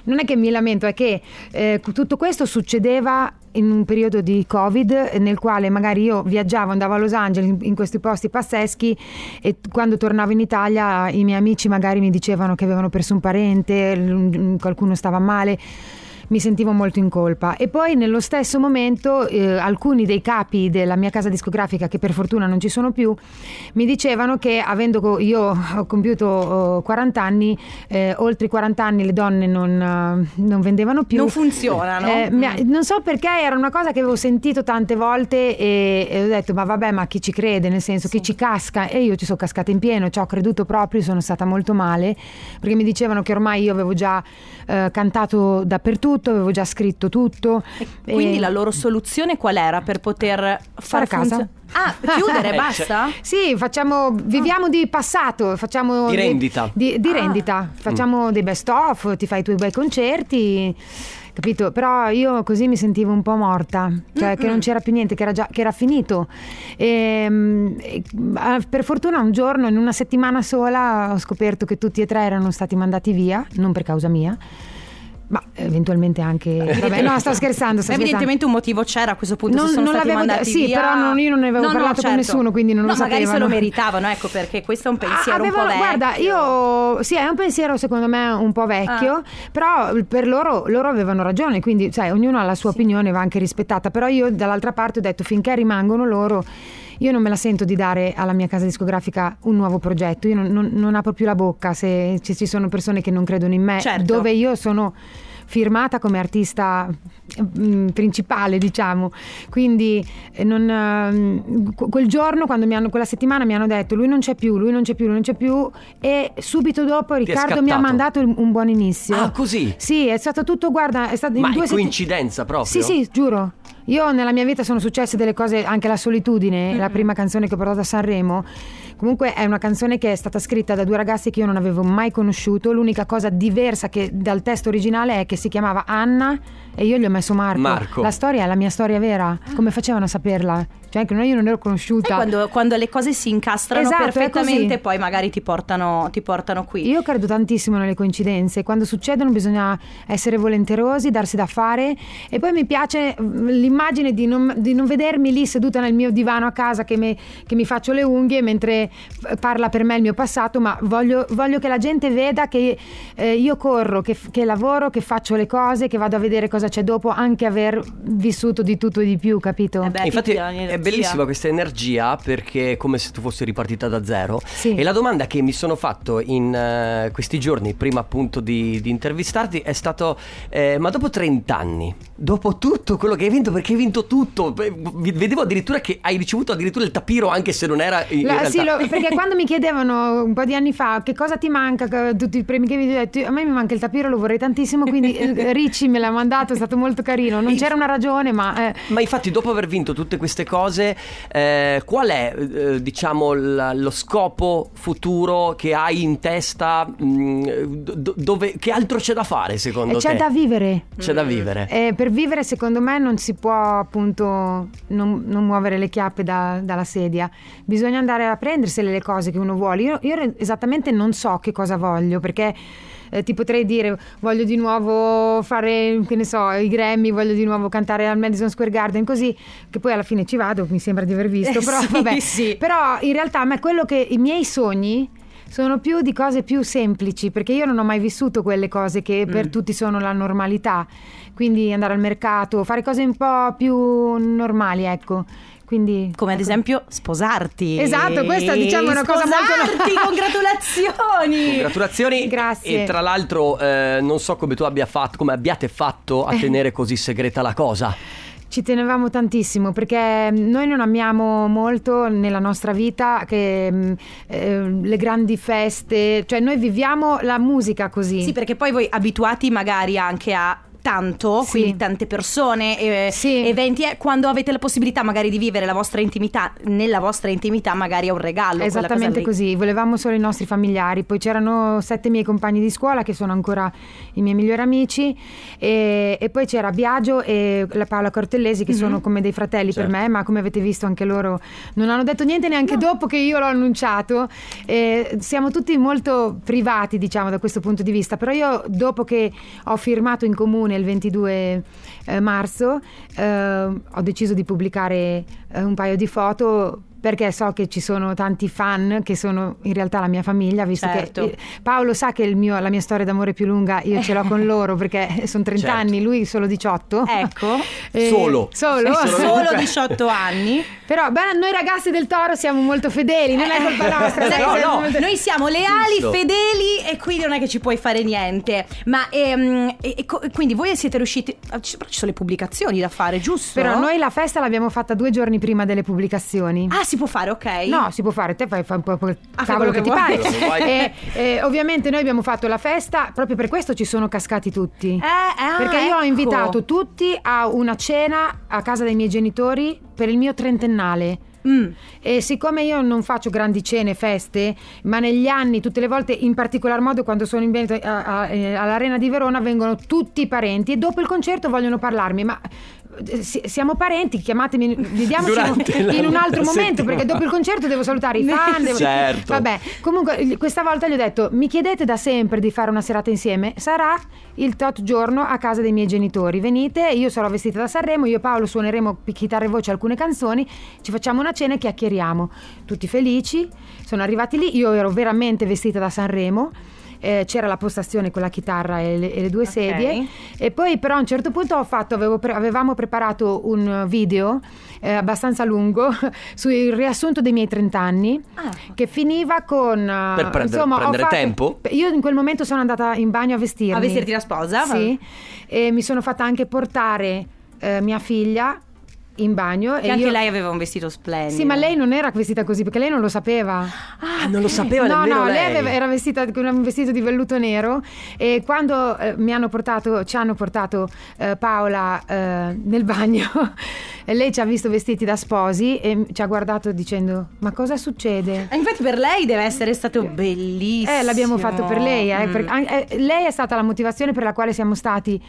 Non è che mi lamento, è che eh, tutto questo succedeva in un periodo di Covid nel quale magari io viaggiavo, andavo a Los Angeles in, questi posti pazzeschi e quando tornavo in Italia i miei amici magari mi dicevano che avevano perso un parente, qualcuno stava male mi sentivo molto in colpa. E poi nello stesso momento eh, alcuni dei capi della mia casa discografica che per fortuna non ci sono più mi dicevano che avendo co- io ho compiuto oh, 40 anni eh, oltre i 40 anni le donne non, eh, non vendevano più. Non funzionano. Eh, mi ha- Mm. non so perché era una cosa che avevo sentito tante volte e, e ho detto ma vabbè ma chi ci crede? Nel senso chi ci casca? E io ci sono cascata in pieno ci ho creduto proprio sono stata molto male perché mi dicevano che ormai io avevo già eh, cantato dappertutto avevo già scritto tutto Quindi E- la loro soluzione qual era per poter far Fare a casa. funzio- Ah, chiudere, *laughs* Eh, basta? Sì, facciamo, viviamo di passato, facciamo Di rendita. Di, di Ah. rendita, facciamo dei best of, ti fai i tuoi bei concerti, capito? Però io così mi sentivo un po' morta, cioè che non c'era più niente, che era già che era finito. E, mm, e, ah, per fortuna un giorno, in una settimana sola, ho scoperto che tutti e tre erano stati mandati via, non per causa mia. Ma eventualmente anche. Vabbè, no, sto scherzando. Sto scherzando. Evidentemente un motivo c'era a questo punto. Non- se sono non l'avevo de- mandati sì, via. però non- io non ne avevo parlato con nessuno, quindi non no, lo magari se sapevano. lo meritavano, ecco perché questo è un pensiero Ah, avevano- un po' vecchio. Guarda, io sì, è un pensiero secondo me un po' vecchio, Ah. però per loro, loro avevano ragione, quindi sai, ognuno ha la sua opinione, va anche rispettata, però io dall'altra parte ho detto finché rimangono loro io non me la sento di dare alla mia casa discografica un nuovo progetto, io non, non- non apro più la bocca se ci, sono persone che non credono in me, Certo. dove io sono firmata come artista mm, principale, diciamo. Quindi eh, non, ehm, que- quel giorno, quando mi hanno, quella settimana mi hanno detto lui non c'è più, lui non c'è più, lui non c'è più e subito dopo Riccardo mi ha mandato un buon inizio. Ah, così? Sì, è stato tutto, guarda, è stato in Ma due è setti- coincidenza proprio? Sì, sì, giuro. Io nella mia vita sono successe delle cose, anche la solitudine, la prima canzone che ho portato a Sanremo. Comunque è una canzone che è stata scritta da due ragazzi che io non avevo mai conosciuto. L'unica cosa diversa che dal testo originale è che si chiamava Anna e io gli ho messo Marco. Marco. La storia è la mia storia vera. Come facevano a saperla? Cioè, anche noi io non ero conosciuta. Quando, quando le cose si incastrano Esatto, perfettamente, poi magari ti portano, ti portano qui. Io credo tantissimo nelle coincidenze, quando succedono bisogna essere volenterosi, darsi da fare e poi mi piace mm, l'immagine di non, di non vedermi lì seduta nel mio divano a casa che, me- che mi faccio le unghie mentre eh, parla per me il mio passato, ma voglio, voglio che la gente veda che eh, io corro, che, che lavoro, che faccio le cose, che vado a vedere cosa c'è dopo, anche aver vissuto di tutto e di più, capito? Eh beh, Infatti è bellissima questa energia perché è come se tu fossi ripartita da zero. Sì. E la domanda che mi sono fatto in eh, questi giorni, prima appunto di, di intervistarti, è stato: eh, ma dopo 30 anni, dopo tutto quello che hai vinto, perché hai vinto tutto, vedevo addirittura che hai ricevuto addirittura il tapiro anche se non era in, in La- realtà. sì, lo- *laughs* perché quando mi chiedevano un po' di anni fa che cosa ti manca, tutti i premi che vi ho detto, a me mi manca il tapiro, lo vorrei tantissimo, quindi *laughs* eh, Ricci me l'ha mandato, è stato molto carino, non c'era una ragione, ma... eh, Ma infatti dopo aver vinto tutte queste cose, eh, qual è eh, diciamo l- lo scopo futuro che hai in testa? mh, do- dove, che altro c'è da fare secondo e c'è te? da vivere. C'è da vivere. Eh, per vivere secondo me non si può appunto non, non muovere le chiappe da- dalla sedia, bisogna andare a prendersele le cose che uno vuole. Io, io esattamente non so che cosa voglio perché eh, ti potrei dire voglio di nuovo fare, che ne so, i Grammy, voglio di nuovo cantare al Madison Square Garden, così che poi alla fine ci vado, mi sembra di aver visto, Eh, però sì, vabbè. sì. Però in realtà a me quello che i miei sogni sono più di cose più semplici, perché io non ho mai vissuto quelle cose che per tutti sono la normalità. Quindi andare al mercato, fare cose un po' più normali, ecco. Quindi Come ad ecco. esempio sposarti. Esatto, questa, diciamo, è una cosa molto- Sposarti, *laughs* congratulazioni. Congratulazioni. Grazie. E tra l'altro eh, non so come tu abbia fatto, come abbiate fatto Eh. a tenere così segreta la cosa. Ci tenevamo tantissimo perché noi non amiamo molto nella nostra vita che, mh, eh, le grandi feste, cioè noi viviamo la musica così. Sì, perché poi voi abituati magari anche a tanto, Sì. quindi tante persone, eh, Sì. eventi, eh, quando avete la possibilità magari di vivere la vostra intimità, nella vostra intimità magari è un regalo. Esattamente così, volevamo solo i nostri familiari, poi c'erano sette miei compagni di scuola che sono ancora i miei migliori amici e, e poi c'era Biagio e la Paola Cortellesi che sono come dei fratelli per me, ma come avete visto anche loro non hanno detto niente neanche dopo che io l'ho annunciato. E siamo tutti molto privati diciamo da questo punto di vista, però io dopo che ho firmato in comune il 22 eh, marzo. Eh, ho deciso di pubblicare eh, un paio di foto perché so che ci sono tanti fan che sono in realtà la mia famiglia, visto Certo. che eh, Paolo sa che il mio- la mia storia d'amore più lunga io ce l'ho con *laughs* loro perché sono 30 Certo. anni, lui solo 18. Ecco. *laughs* Eh, Solo. Solo. Solo 18 anni. Però beh, noi ragazzi del Toro siamo molto fedeli, non è colpa nostra. sai, No, siamo no. molto- Noi siamo leali, Giusto. fedeli e quindi non è che ci puoi fare niente. Ma ehm, e- e quindi voi siete riusciti. ah, ci però ci sono le pubblicazioni da fare, giusto? Però noi la festa l'abbiamo fatta due giorni prima delle pubblicazioni. Ah, si può fare, ok. No, si può fare, te fai, fai un po' quel Ah, cavolo quello che, che ti pare. *laughs* E, e ovviamente noi abbiamo fatto la festa, proprio per questo ci sono cascati tutti. Eh, ah, Perché io ho ecco. invitato tutti a una cena a casa dei miei genitori per il mio trentennale. Mm. E siccome io non faccio grandi cene, feste, ma negli anni, tutte le volte, in particolar modo quando sono in Veneto, eh, all'Arena di Verona, vengono tutti i parenti e dopo il concerto vogliono parlarmi, ma eh, siamo parenti, chiamatemi, vediamoci Durante in, un altro momento, perché dopo il concerto devo salutare i fan. devo- Certo. Vabbè, comunque questa volta gli ho detto, mi chiedete da sempre di fare una serata insieme, sarà il tot giorno a casa dei miei genitori, venite, io sarò vestita da Sanremo, io e Paolo suoneremo chitarra e voce alcune canzoni, ci facciamo una cena e chiacchieriamo, tutti felici, sono arrivati lì, io ero veramente vestita da Sanremo. Eh, c'era la postazione con la chitarra e le, e le due sedie e poi però a un certo punto ho fatto, avevo pre- avevamo preparato un video eh, abbastanza lungo *laughs* sul riassunto dei miei 30 anni Ah. che finiva con eh, Per prendere- insomma, prendere fatto- tempo? io in quel momento sono andata in bagno a vestirmi A vestirti da sposa? sì e mi sono fatta anche portare eh, mia figlia in bagno Che e anche io- lei aveva un vestito splendido. sì ma lei non era vestita così perché lei non lo sapeva Ah, non lo sapeva no, nemmeno no, lei. lei aveva- era vestita con un vestito di velluto nero e quando eh, mi hanno portato, ci hanno portato eh, Paola eh, nel bagno, *laughs* e lei ci ha visto vestiti da sposi e ci ha guardato dicendo ma cosa succede? Eh, Infatti per lei deve essere stato bellissimo. Eh, l'abbiamo fatto per lei. eh, Mm. per- eh, lei è stata la motivazione per la quale siamo stati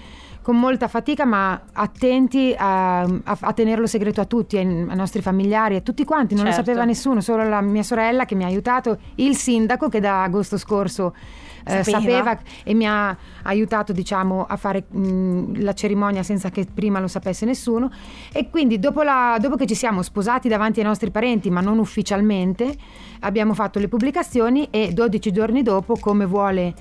con molta fatica, ma attenti a, a- a tenerlo segreto a tutti, ai, ai nostri familiari, a tutti quanti. Non Certo. lo sapeva nessuno, solo la mia sorella che mi ha aiutato, il sindaco che da agosto scorso. eh, Sapeva. e mi ha aiutato diciamo a fare mh, la cerimonia senza che prima lo sapesse nessuno e quindi dopo, la- dopo che ci siamo sposati davanti ai nostri parenti ma non ufficialmente abbiamo fatto le pubblicazioni e 12 giorni dopo come vuole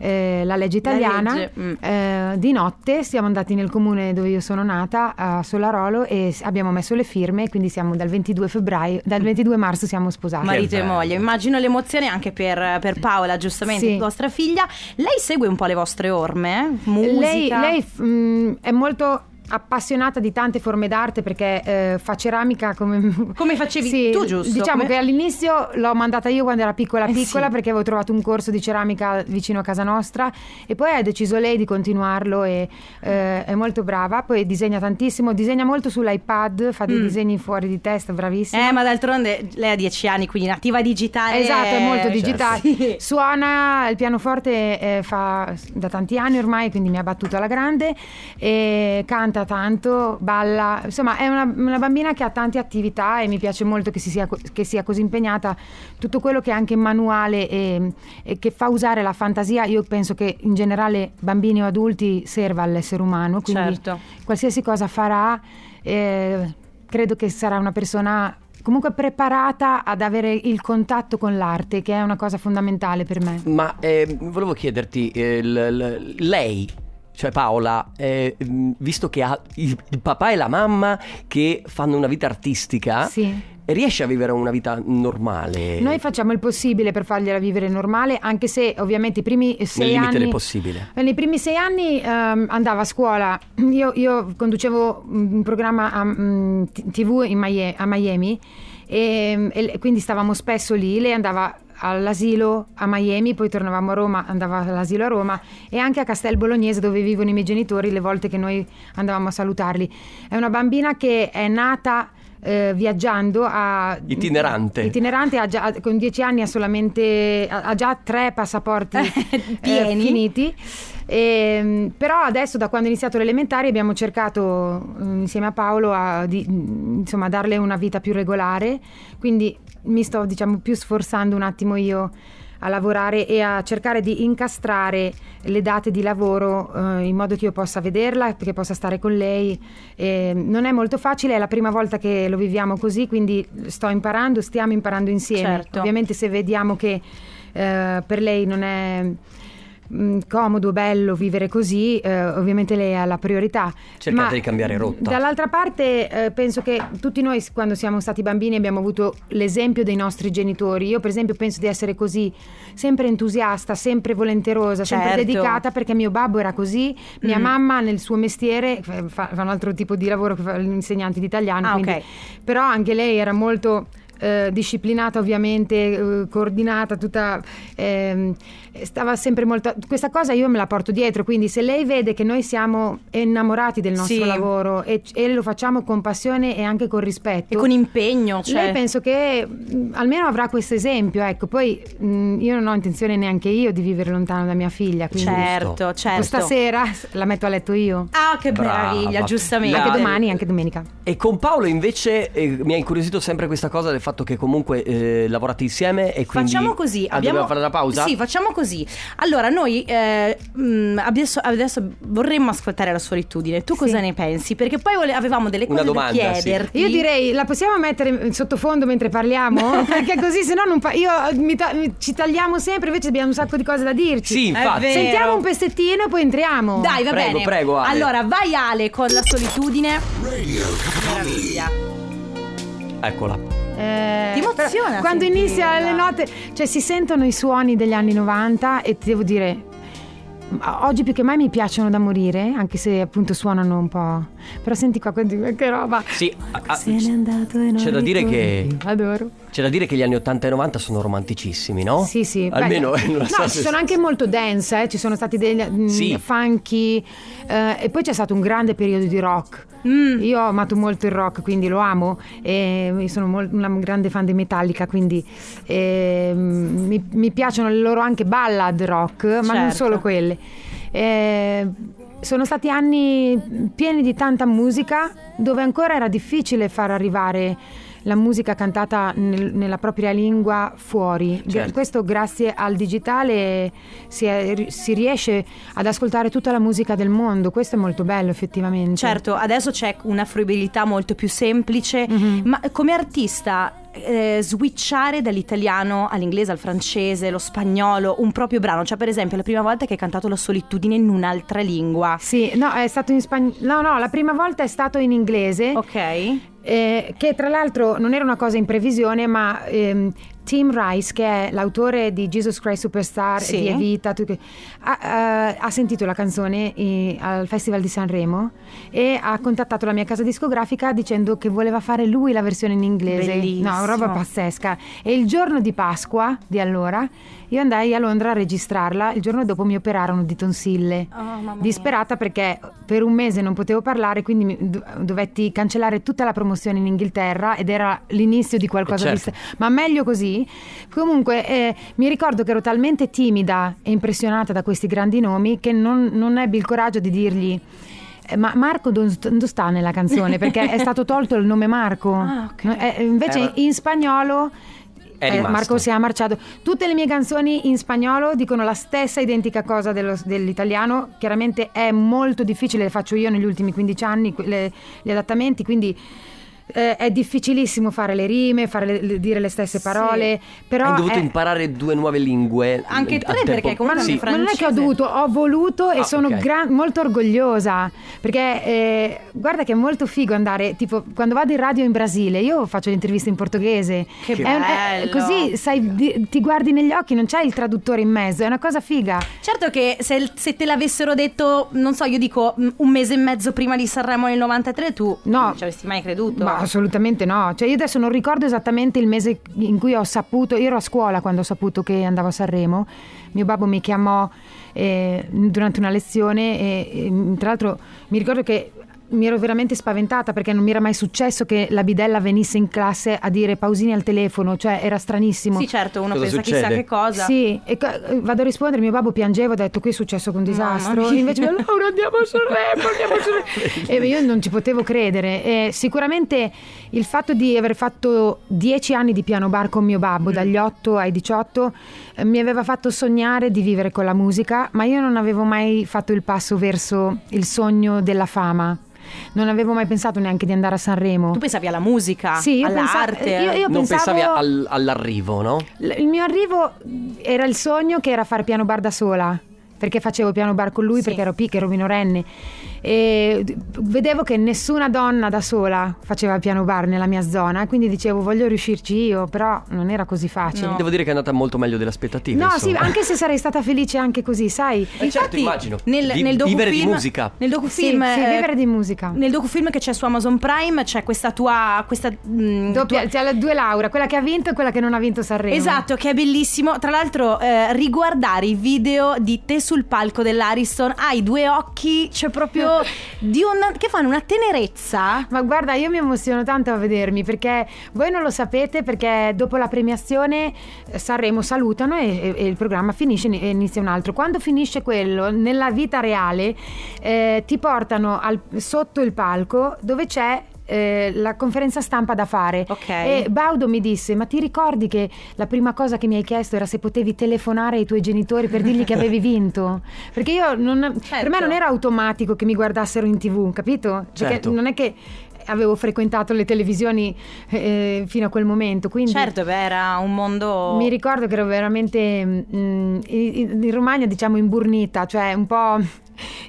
eh, la legge La italiana legge, mm. eh, di notte siamo andati nel comune dove io sono nata a Solarolo e abbiamo messo le firme e quindi siamo dal 22 febbraio dal 22 marzo siamo sposati Marito e moglie, immagino l'emozione anche per, per Paola, giustamente, Sì. vostra figlia. Lei segue un po' le vostre orme? eh? Musica? Lei, lei, mm, è molto appassionata di tante forme d'arte perché eh, fa ceramica come, *laughs* Come facevi Sì, tu, giusto? Diciamo Come- che all'inizio l'ho mandata io quando era piccola Eh, piccola sì. perché avevo trovato un corso di ceramica vicino a casa nostra e poi ha deciso lei di continuarlo e eh, è molto brava, poi disegna tantissimo, disegna molto sull'iPad, fa dei Mm. disegni fuori di testa, bravissima. Eh, ma d'altronde lei ha dieci anni, quindi nativa digitale. Esatto, è molto eh, digitale. sì. *laughs* Suona il pianoforte eh, fa da tanti anni ormai, quindi mi ha battuto alla grande. E canta tanto, balla. Insomma, è una, una bambina che ha tante attività e mi piace molto che, si sia, che sia così impegnata. Tutto quello che è anche manuale e, e che fa usare la fantasia, io penso che in generale bambini o adulti serva all'essere umano. Quindi Certo. qualsiasi cosa farà, eh, credo che sarà una persona comunque preparata ad avere il contatto con l'arte, che è una cosa fondamentale per me. Ma eh, volevo chiederti, eh, l- l- lei, cioè Paola, eh, mh, visto che ha il, il papà e la mamma che fanno una vita artistica, Sì. riesce a vivere una vita normale? Noi facciamo il possibile per fargliela vivere normale, anche se ovviamente i primi Nel sei limite anni... del possibile. Eh, Nei primi sei anni ehm, andava a scuola, io, io conducevo mm, un programma a mm, t- tv in Mie- a Miami e, e quindi stavamo spesso lì, lei andava all'asilo a Miami, poi tornavamo a Roma, andava all'asilo a Roma e anche a Castel Bolognese dove vivono i miei genitori le volte che noi andavamo a salutarli. È una bambina che è nata eh, viaggiando a Itinerante. itinerante ha già- con dieci anni ha solamente ha, già tre passaporti *laughs* eh, Pieni. finiti Ehm, però adesso da quando è iniziato l'elementare abbiamo cercato eh, insieme a Paolo a, di, mm, insomma, darle una vita più regolare quindi mi sto diciamo più sforzando un attimo io a lavorare e a cercare di incastrare le date di lavoro eh, in modo che io possa vederla, che possa stare con lei. Eh, non è molto facile, è la prima volta che lo viviamo così, quindi sto imparando, stiamo imparando insieme. Certo. Ovviamente se vediamo che eh, per lei non è mm, comodo, bello vivere così, eh, ovviamente lei ha la priorità. Cercate Ma, di cambiare rotta. Dall'altra parte eh, penso che tutti noi quando siamo stati bambini abbiamo avuto l'esempio dei nostri genitori. Io per esempio penso di essere così, sempre entusiasta, sempre volenterosa, sempre Certo. dedicata perché mio babbo era così, mia Mm. mamma nel suo mestiere fa, fa un altro tipo di lavoro che fa l'insegnante di italiano, Ah, quindi- ok. però anche lei era molto eh, disciplinata ovviamente, eh, coordinata, tutta ehm, stava sempre molto questa cosa io me la porto dietro, quindi se lei vede che noi siamo innamorati del nostro Sì. lavoro e, e lo facciamo con passione e anche con rispetto E con impegno, cioè. lei penso che mh, almeno avrà questo esempio, ecco, poi mh, io non ho intenzione neanche io di vivere lontano da mia figlia, quindi Certo, certo. questa sera la metto a letto io. Ah, che Brava. meraviglia, giustamente. Anche domani, anche domenica. E con Paolo invece eh, mi ha incuriosito sempre questa cosa del fatto che comunque eh, lavorate insieme e quindi... Facciamo così. Ah, dobbiamo fare la pausa? Sì, facciamo così. Allora, noi eh, mh, adesso, adesso vorremmo ascoltare la solitudine. Tu cosa ne pensi? Perché poi vole- avevamo delle cose domanda, da sì. chiederti. Io direi, la possiamo mettere in sottofondo mentre parliamo? *laughs* Perché così se no non pa- io mi ta- ci tagliamo sempre, invece abbiamo un sacco di cose da dirci. Sì, infatti. Sentiamo un pezzettino e poi entriamo. Dai, va Prego, bene. prego, Ale. Allora, vai Ale con la solitudine. Radio Meraviglia. Eccola. Eh, Ti emoziona Quando sentirla. inizia le note, cioè si sentono i suoni degli anni 90 e ti devo dire, oggi più che mai mi piacciono da morire, anche se appunto suonano un po'. Però senti qua, che roba. Sì, a- a- Se n'è andato e non c'è da dire che... Adoro. C'è da dire che gli anni 80 e 90 sono romanticissimi, no? Sì, sì. Almeno Beh, non no, so ci se- sono anche molto dance, eh, ci sono stati dei mm, Sì. funky eh, e poi c'è stato un grande periodo di rock. Mm. Io ho amato molto il rock, quindi lo amo e sono mol- una grande fan di Metallica, quindi eh, mi, mi piacciono le loro anche ballad rock, ma non Certo. solo quelle. Eh, sono stati anni pieni di tanta musica dove ancora era difficile far arrivare la musica cantata nel- nella propria lingua fuori. Certo. questo grazie al digitale si, è- si riesce ad ascoltare tutta la musica del mondo, questo è molto bello effettivamente. Certo, adesso c'è una fruibilità molto più semplice, Mhm. ma come artista eh, switchare dall'italiano all'inglese, al francese, lo spagnolo, un proprio brano, cioè per esempio la prima volta che hai cantato la solitudine in un'altra lingua. Sì, no, è stato in spagnolo. No, no, la prima volta è stato in inglese. Ok. Eh, che tra l'altro non era una cosa in previsione, ma ehm, Tim Rice, che è l'autore di Jesus Christ Superstar, Sì. di Evita, tu- ha, ha- ha sentito la canzone eh, al Festival di Sanremo e ha contattato la mia casa discografica dicendo che voleva fare lui la versione in inglese. Bellissimo. No, roba pazzesca. E il giorno di Pasqua di allora io andai a Londra a registrarla, il giorno dopo mi operarono di tonsille. Oh. Disperata perché per un mese non potevo parlare, quindi mi- dovetti cancellare tutta la promozione in Inghilterra ed era l'inizio di qualcosa Eh, di... certo. Ma meglio così. Comunque eh, mi ricordo che ero talmente timida e impressionata da questi grandi nomi che non, non ebbi il coraggio di dirgli... "Eh, Ma Marco dove sta nella canzone? Perché è stato tolto il nome Marco. *laughs* Ah, ok. No, eh, invece Eh, in spagnolo È eh. Marco si è marciato. Tutte le mie canzoni in spagnolo dicono la stessa identica cosa dello- dell'italiano. Chiaramente è molto difficile, le faccio io negli ultimi 15 anni, le- gli adattamenti, quindi eh, è difficilissimo fare le rime, fare le- le- dire le stesse parole. Però Hai dovuto è- imparare due nuove lingue. Anche a tre, tempo- perché comunque Sì. ma non è che ho dovuto, ho voluto e Ah, sono ok. gran- molto orgogliosa perché eh, guarda che è molto figo andare, tipo quando vado in radio in Brasile, io faccio le interviste in portoghese. Che È un- è- bello. così sai, di- ti guardi negli occhi, non c'è il traduttore in mezzo, è una cosa figa. Certo che se, se te l'avessero detto, non so, io dico mm, un mese e mezzo prima di Sanremo nel 93, tu No. non ci avresti mai creduto. Ma assolutamente no. Cioè, io adesso non ricordo esattamente il mese in cui ho saputo. Io ero a scuola quando ho saputo che andavo a Sanremo. Mio babbo mi chiamò eh, durante una lezione e, e, tra l'altro mi ricordo che mi ero veramente spaventata perché non mi era mai successo che la bidella venisse in classe a dire pausini al telefono, cioè era stranissimo. Sì, certo, uno Cosa pensa succede? chissà che cosa. Sì, e vado a rispondere, mio babbo piangeva, ho detto qui è successo un disastro, Mamma invece Laura andiamo a Sanremo, andiamo a Sanremo. *laughs* E io non ci potevo credere. E sicuramente il fatto di aver fatto dieci anni di piano bar con mio babbo, dagli 8 ai 18, eh, mi aveva fatto sognare di vivere con la musica, ma io non avevo mai fatto il passo verso il sogno della fama. Non avevo mai pensato neanche di andare a Sanremo. Tu pensavi alla musica, Sì, io pensavo- all'arte. io- io- non pensavo- pensavi al- all'arrivo, no? L- Il mio arrivo era il sogno che era fare piano bar da sola. Perché facevo piano bar con lui, Sì. perché ero piccola, ero minorenne. E vedevo che nessuna donna da sola faceva piano bar nella mia zona. Quindi dicevo, voglio riuscirci io, però non era così facile. No. Devo dire che è andata molto meglio delle aspettative. No, sì, insomma. anche se sarei stata felice anche così, sai. Eh, certo, immagino. Nel, Vi- nel docufilm, vivere di musica. Nel docufilm, Sì, sì, vivere di musica. Nel docufilm che c'è su Amazon Prime c'è questa tua. Questa, mm, Doppia, tua- c'è le due Laura, quella che ha vinto e quella che non ha vinto Sanremo. Esatto, che è bellissimo. Tra l'altro, eh, riguardare i video di te sul palco dell'Ariston, hai due occhi, c'è proprio *laughs* di una, che fanno una tenerezza. Ma guarda, io mi emoziono tanto a vedermi perché voi non lo sapete perché dopo la premiazione eh, Sanremo salutano e, e- e il programma finisce e inizia un altro. Quando finisce quello, nella vita reale eh, ti portano al- sotto il palco dove c'è eh, la conferenza stampa da fare Ok. e Baudo mi disse ma ti ricordi che la prima cosa che mi hai chiesto era se potevi telefonare ai tuoi genitori per dirgli che avevi *laughs* vinto perché io non, per Certo. me non era automatico che mi guardassero in tv capito? perché Certo. non è che avevo frequentato le televisioni eh, fino a quel momento quindi Certo, beh, era un mondo. mi ricordo che ero veramente mm, in, in Romagna diciamo imburnita cioè un po'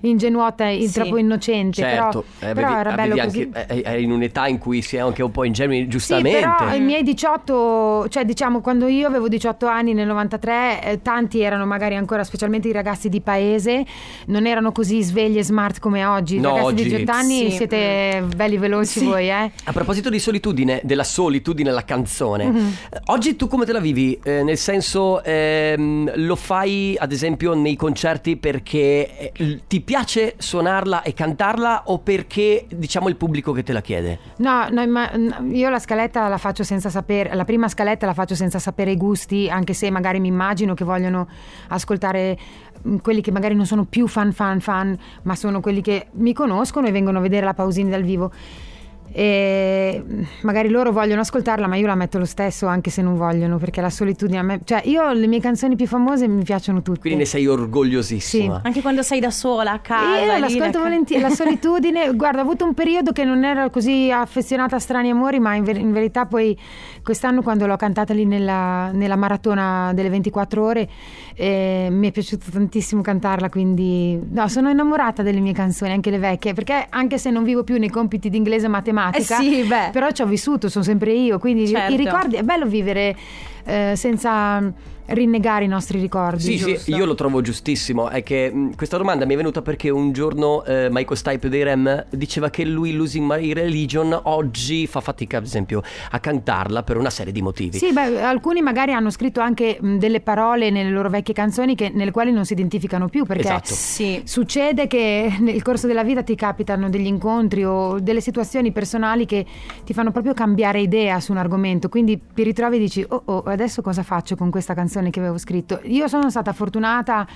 ingenuota e Sì. troppo innocente Certo, però, eh, però avevi- era bello così anche, eh, eri in un'età in cui si è anche un po' ingenui, Sì, giustamente. però i miei 18, cioè diciamo quando io avevo 18 anni nel 93, eh, tanti erano magari ancora, specialmente i ragazzi di paese, non erano così svegli e smart come oggi. I No, ragazzi oggi- di 18 anni Sì. siete belli veloci voi, eh? A proposito di solitudine, della solitudine alla canzone, Mhm. eh, oggi tu come te la vivi? Eh, nel senso, ehm, lo fai ad esempio nei concerti perché eh, ti piace suonarla e cantarla o perché diciamo il pubblico che te la chiede? No, no, ma io la scaletta la faccio senza sapere, la prima scaletta la faccio senza sapere i gusti, anche se magari mi immagino che vogliono ascoltare mm, quelli che magari non sono più fan fan fan, ma sono quelli che mi conoscono e vengono a vedere la Pausini dal vivo. E magari loro vogliono ascoltarla, ma io la metto lo stesso anche se non vogliono, perché la solitudine a me, cioè io le mie canzoni più famose mi piacciono tutte. Quindi ne sei orgogliosissima. Anche quando sei da sola a casa. Io l'ascolto la- volentieri, la solitudine, *laughs* guarda, ho avuto un periodo che non ero così affezionata a strani amori, ma in, ver- in verità poi quest'anno quando l'ho cantata lì nella, nella maratona delle 24 ore eh, mi è piaciuto tantissimo cantarla, quindi no, sono innamorata delle mie canzoni, anche le vecchie, perché anche se non vivo più nei compiti di inglese e matematica, Eh sì, beh. però ci ho vissuto, sono sempre io, quindi Certo. i ricordi, è bello vivere eh, senza rinnegare i nostri ricordi. Sì, sì, giusto? io lo trovo giustissimo. È che mh, questa domanda mi è venuta perché un giorno eh, Michael Stipe dei Rem diceva che lui, Losing My Religion, oggi fa fatica, ad esempio, a cantarla per una serie di motivi. Sì, beh, alcuni magari hanno scritto anche mh, delle parole nelle loro vecchie canzoni che- nelle quali non si identificano più perché Esatto. Sì. succede che nel corso della vita ti capitano degli incontri o delle situazioni personali che ti fanno proprio cambiare idea su un argomento, quindi ti ritrovi e dici "Oh, oh, adesso cosa faccio con questa canzone che avevo scritto?". Io sono stata fortunata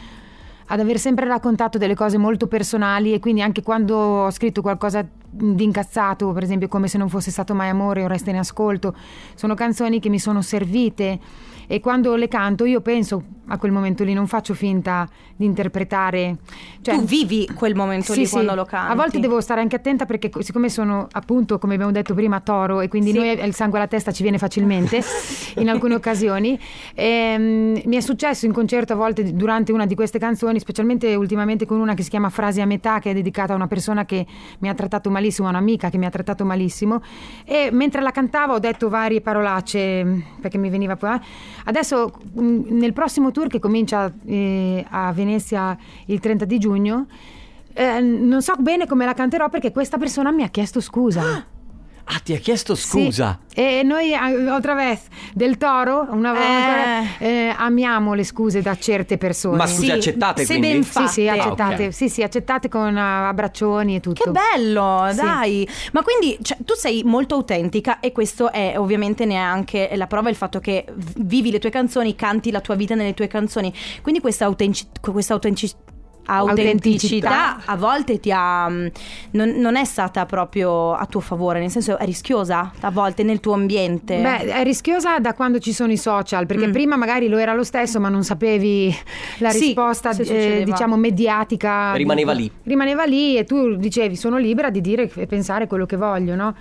ad aver sempre raccontato delle cose molto personali e quindi anche quando ho scritto qualcosa di incazzato, per esempio come se non fosse stato mai amore o resta in ascolto, sono canzoni che mi sono servite e quando le canto io penso a quel momento lì, non faccio finta di interpretare. Cioè, tu vivi quel momento sì, lì sì. quando lo canti. A volte devo stare anche attenta perché co- siccome sono appunto, come abbiamo detto prima, toro e quindi Sì. noi il sangue alla testa ci viene facilmente *laughs* in alcune occasioni. Ehm, mi è successo in concerto a volte durante una di queste canzoni, specialmente ultimamente con una che si chiama Frasi a metà, che è dedicata a una persona che mi ha trattato malissimo, a un'amica che mi ha trattato malissimo. E mentre la cantavo ho detto varie parolacce perché mi veniva poi. Adesso mh, nel prossimo tour che comincia eh, a Venezia il 30 di giugno. eh, non so bene come la canterò perché questa persona mi ha chiesto scusa. Ah, ti ha chiesto Sì. scusa. E noi, eh, otra vez, del Toro, una volta Eh. eh, amiamo le scuse da certe persone. Ma scuse Sì, accettate se quindi? ben Sì, sì, accettate. Ah, ok. Sì, sì, accettate con uh, abbraccioni e tutto. Che bello, Sì. dai. Ma quindi cioè, tu sei molto autentica e questo è ovviamente neanche la prova il fatto che vivi le tue canzoni, canti la tua vita nelle tue canzoni. Quindi questa, autenci- autenticità Autenticità. a volte ti ha mm, non, non è stata proprio a tuo favore, nel senso è rischiosa a volte nel tuo ambiente. Beh, è rischiosa da quando ci sono i social, perché Mm. prima magari lo era lo stesso, ma non sapevi la Sì, risposta, eh, diciamo, mediatica. Rimaneva lì. Rimaneva lì e tu dicevi sono libera di dire e pensare quello che voglio, no?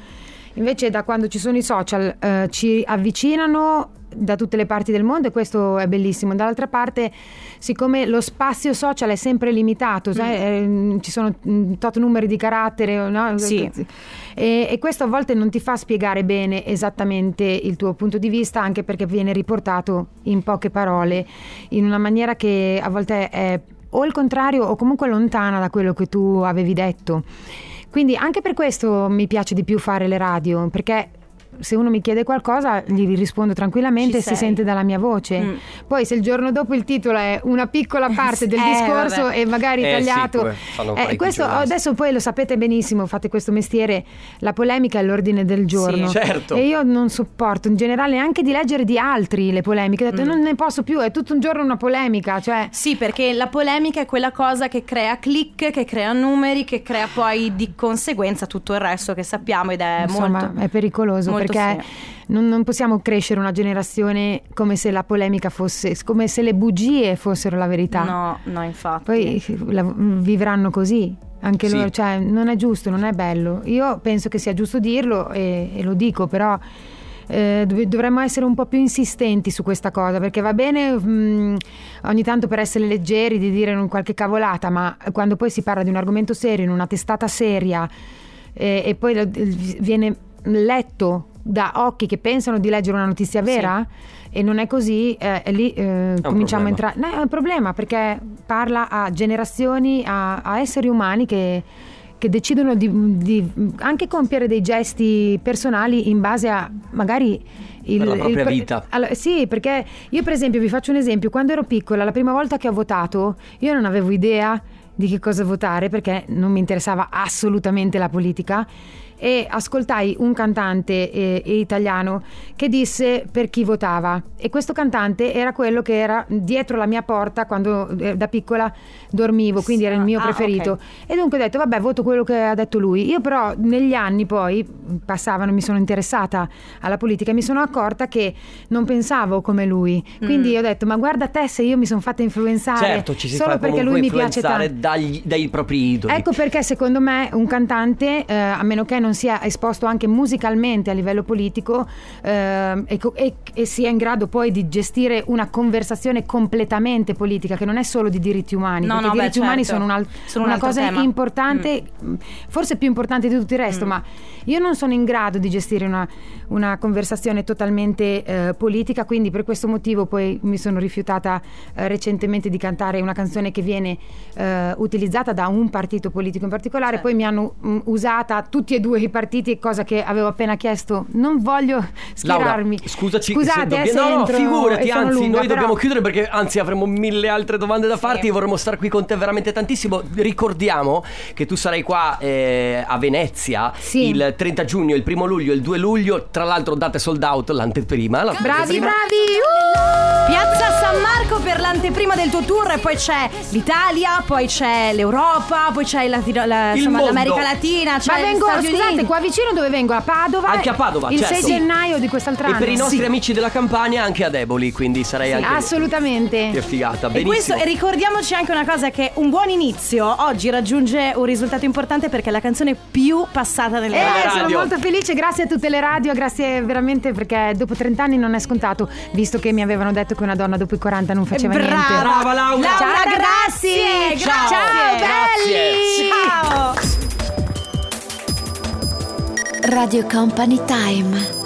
Invece da quando ci sono i social eh, ci avvicinano da tutte le parti del mondo e questo è bellissimo. Dall'altra parte, siccome lo spazio social è sempre limitato, sai, eh, ci sono mm, tot numeri di carattere, no? Sì. E, e questo a volte non ti fa spiegare bene esattamente il tuo punto di vista, anche perché viene riportato in poche parole, in una maniera che a volte è o il contrario o comunque lontana da quello che tu avevi detto. Quindi anche per questo mi piace di più fare le radio, perché se uno mi chiede qualcosa gli rispondo tranquillamente e si sente dalla mia voce. Mm. Poi se il giorno dopo il titolo è una piccola *laughs* parte del Eh, discorso vabbè. e magari Eh, sì, tagliato, fanno eh, questo adesso poi lo sapete benissimo, fate questo mestiere, la polemica è l'ordine del giorno. Sì, certo. E io non sopporto in generale neanche di leggere di altri le polemiche, ho detto Mm. non ne posso più, è tutto un giorno una polemica, cioè Sì, perché la polemica è quella cosa che crea click, che crea numeri, che crea poi di conseguenza tutto il resto che sappiamo ed è Insomma, molto è pericoloso molto perché non, non possiamo crescere una generazione come se la polemica fosse, come se le bugie fossero la verità. No, no, infatti. Poi la- vivranno così. Anche Sì. loro, cioè, non è giusto, non è bello. Io penso che sia giusto dirlo e, e lo dico, però eh, dov- dovremmo essere un po' più insistenti su questa cosa perché va bene mm, ogni tanto per essere leggeri di dire un qualche cavolata, ma quando poi si parla di un argomento serio in una testata seria eh, e poi viene letto da occhi che pensano di leggere una notizia vera e non è così, eh, lì eh, cominciamo a entrare. No, è un problema perché parla a generazioni, a, a esseri umani che, che decidono di, di anche compiere dei gesti personali in base a magari il, la propria il- vita. Allora, sì, perché io per esempio vi faccio un esempio, quando ero piccola, la prima volta che ho votato, io non avevo idea di che cosa votare perché non mi interessava assolutamente la politica e ascoltai un cantante eh, italiano che disse per chi votava e questo cantante era quello che era dietro la mia porta quando eh, da piccola dormivo, quindi era il mio Ah, preferito ok. e dunque ho detto vabbè voto quello che ha detto lui. Io però negli anni poi passavano, mi sono interessata alla politica e mi sono accorta che non pensavo come lui. Quindi ho detto ma guarda te se io mi sono fatta influenzare Certo, ci si solo perché lui mi piace tanto. dagli- dai propri idoli. Ecco perché secondo me un cantante, eh, a meno che non sia esposto anche musicalmente a livello politico ehm, e, e- e sia in grado poi di gestire una conversazione completamente politica, che non è solo di diritti umani, No, perché no, i beh, diritti umani certo. sono, un al- Sono un una altro cosa tema. Mm. importante, mh, forse più importante di tutto il resto, ma io non sono in grado di gestire una, una conversazione totalmente eh, politica, quindi per questo motivo poi mi sono rifiutata eh, recentemente di cantare una canzone che viene eh, utilizzata da un partito politico in particolare, Certo. poi mi hanno mh, usata tutti e due i partiti, cosa che avevo appena chiesto. Non voglio Laura, schierarmi. scusaci, Scusate, se dobbiamo- eh, se no, no, entro figurati, anzi, lunga, noi però- dobbiamo chiudere perché anzi avremo mille altre domande da farti e vorremmo stare qui con te veramente tantissimo. Ricordiamo che tu sarai qua eh, a Venezia Sì. il 30 giugno, il 1 luglio, il 2 luglio, tra l'altro date sold out l'anteprima. Bravi, l'anteprima. bravi! uh! Piazza San Marco per l'anteprima del tuo tour e poi c'è l'Italia, poi c'è l'Europa, poi c'è la- la- insomma, l'America Latina, c'è Ma vengo, Stati scusate, qua vicino dove vengo? A Padova? Anche a Padova, Il certo. 6 Sì. gennaio di quest'altro E anno. per i nostri Sì. amici della Campania anche a Eboli, quindi sarei anche lì. Assolutamente. Che figata, E questo, benissimo. e ricordiamoci anche una cosa che un buon inizio oggi raggiunge un risultato importante perché è la canzone più passata nelle Eh, radio. sono molto felice, grazie a tutte le radio, grazie veramente perché dopo 30 anni non è scontato, visto che mi avevano detto che una donna dopo i 40 non faceva Brava. niente. Brava Laura. Laura, Ciao, grazie, grazie. Ciao, Grazie. belli. Ciao. Radio Company Time.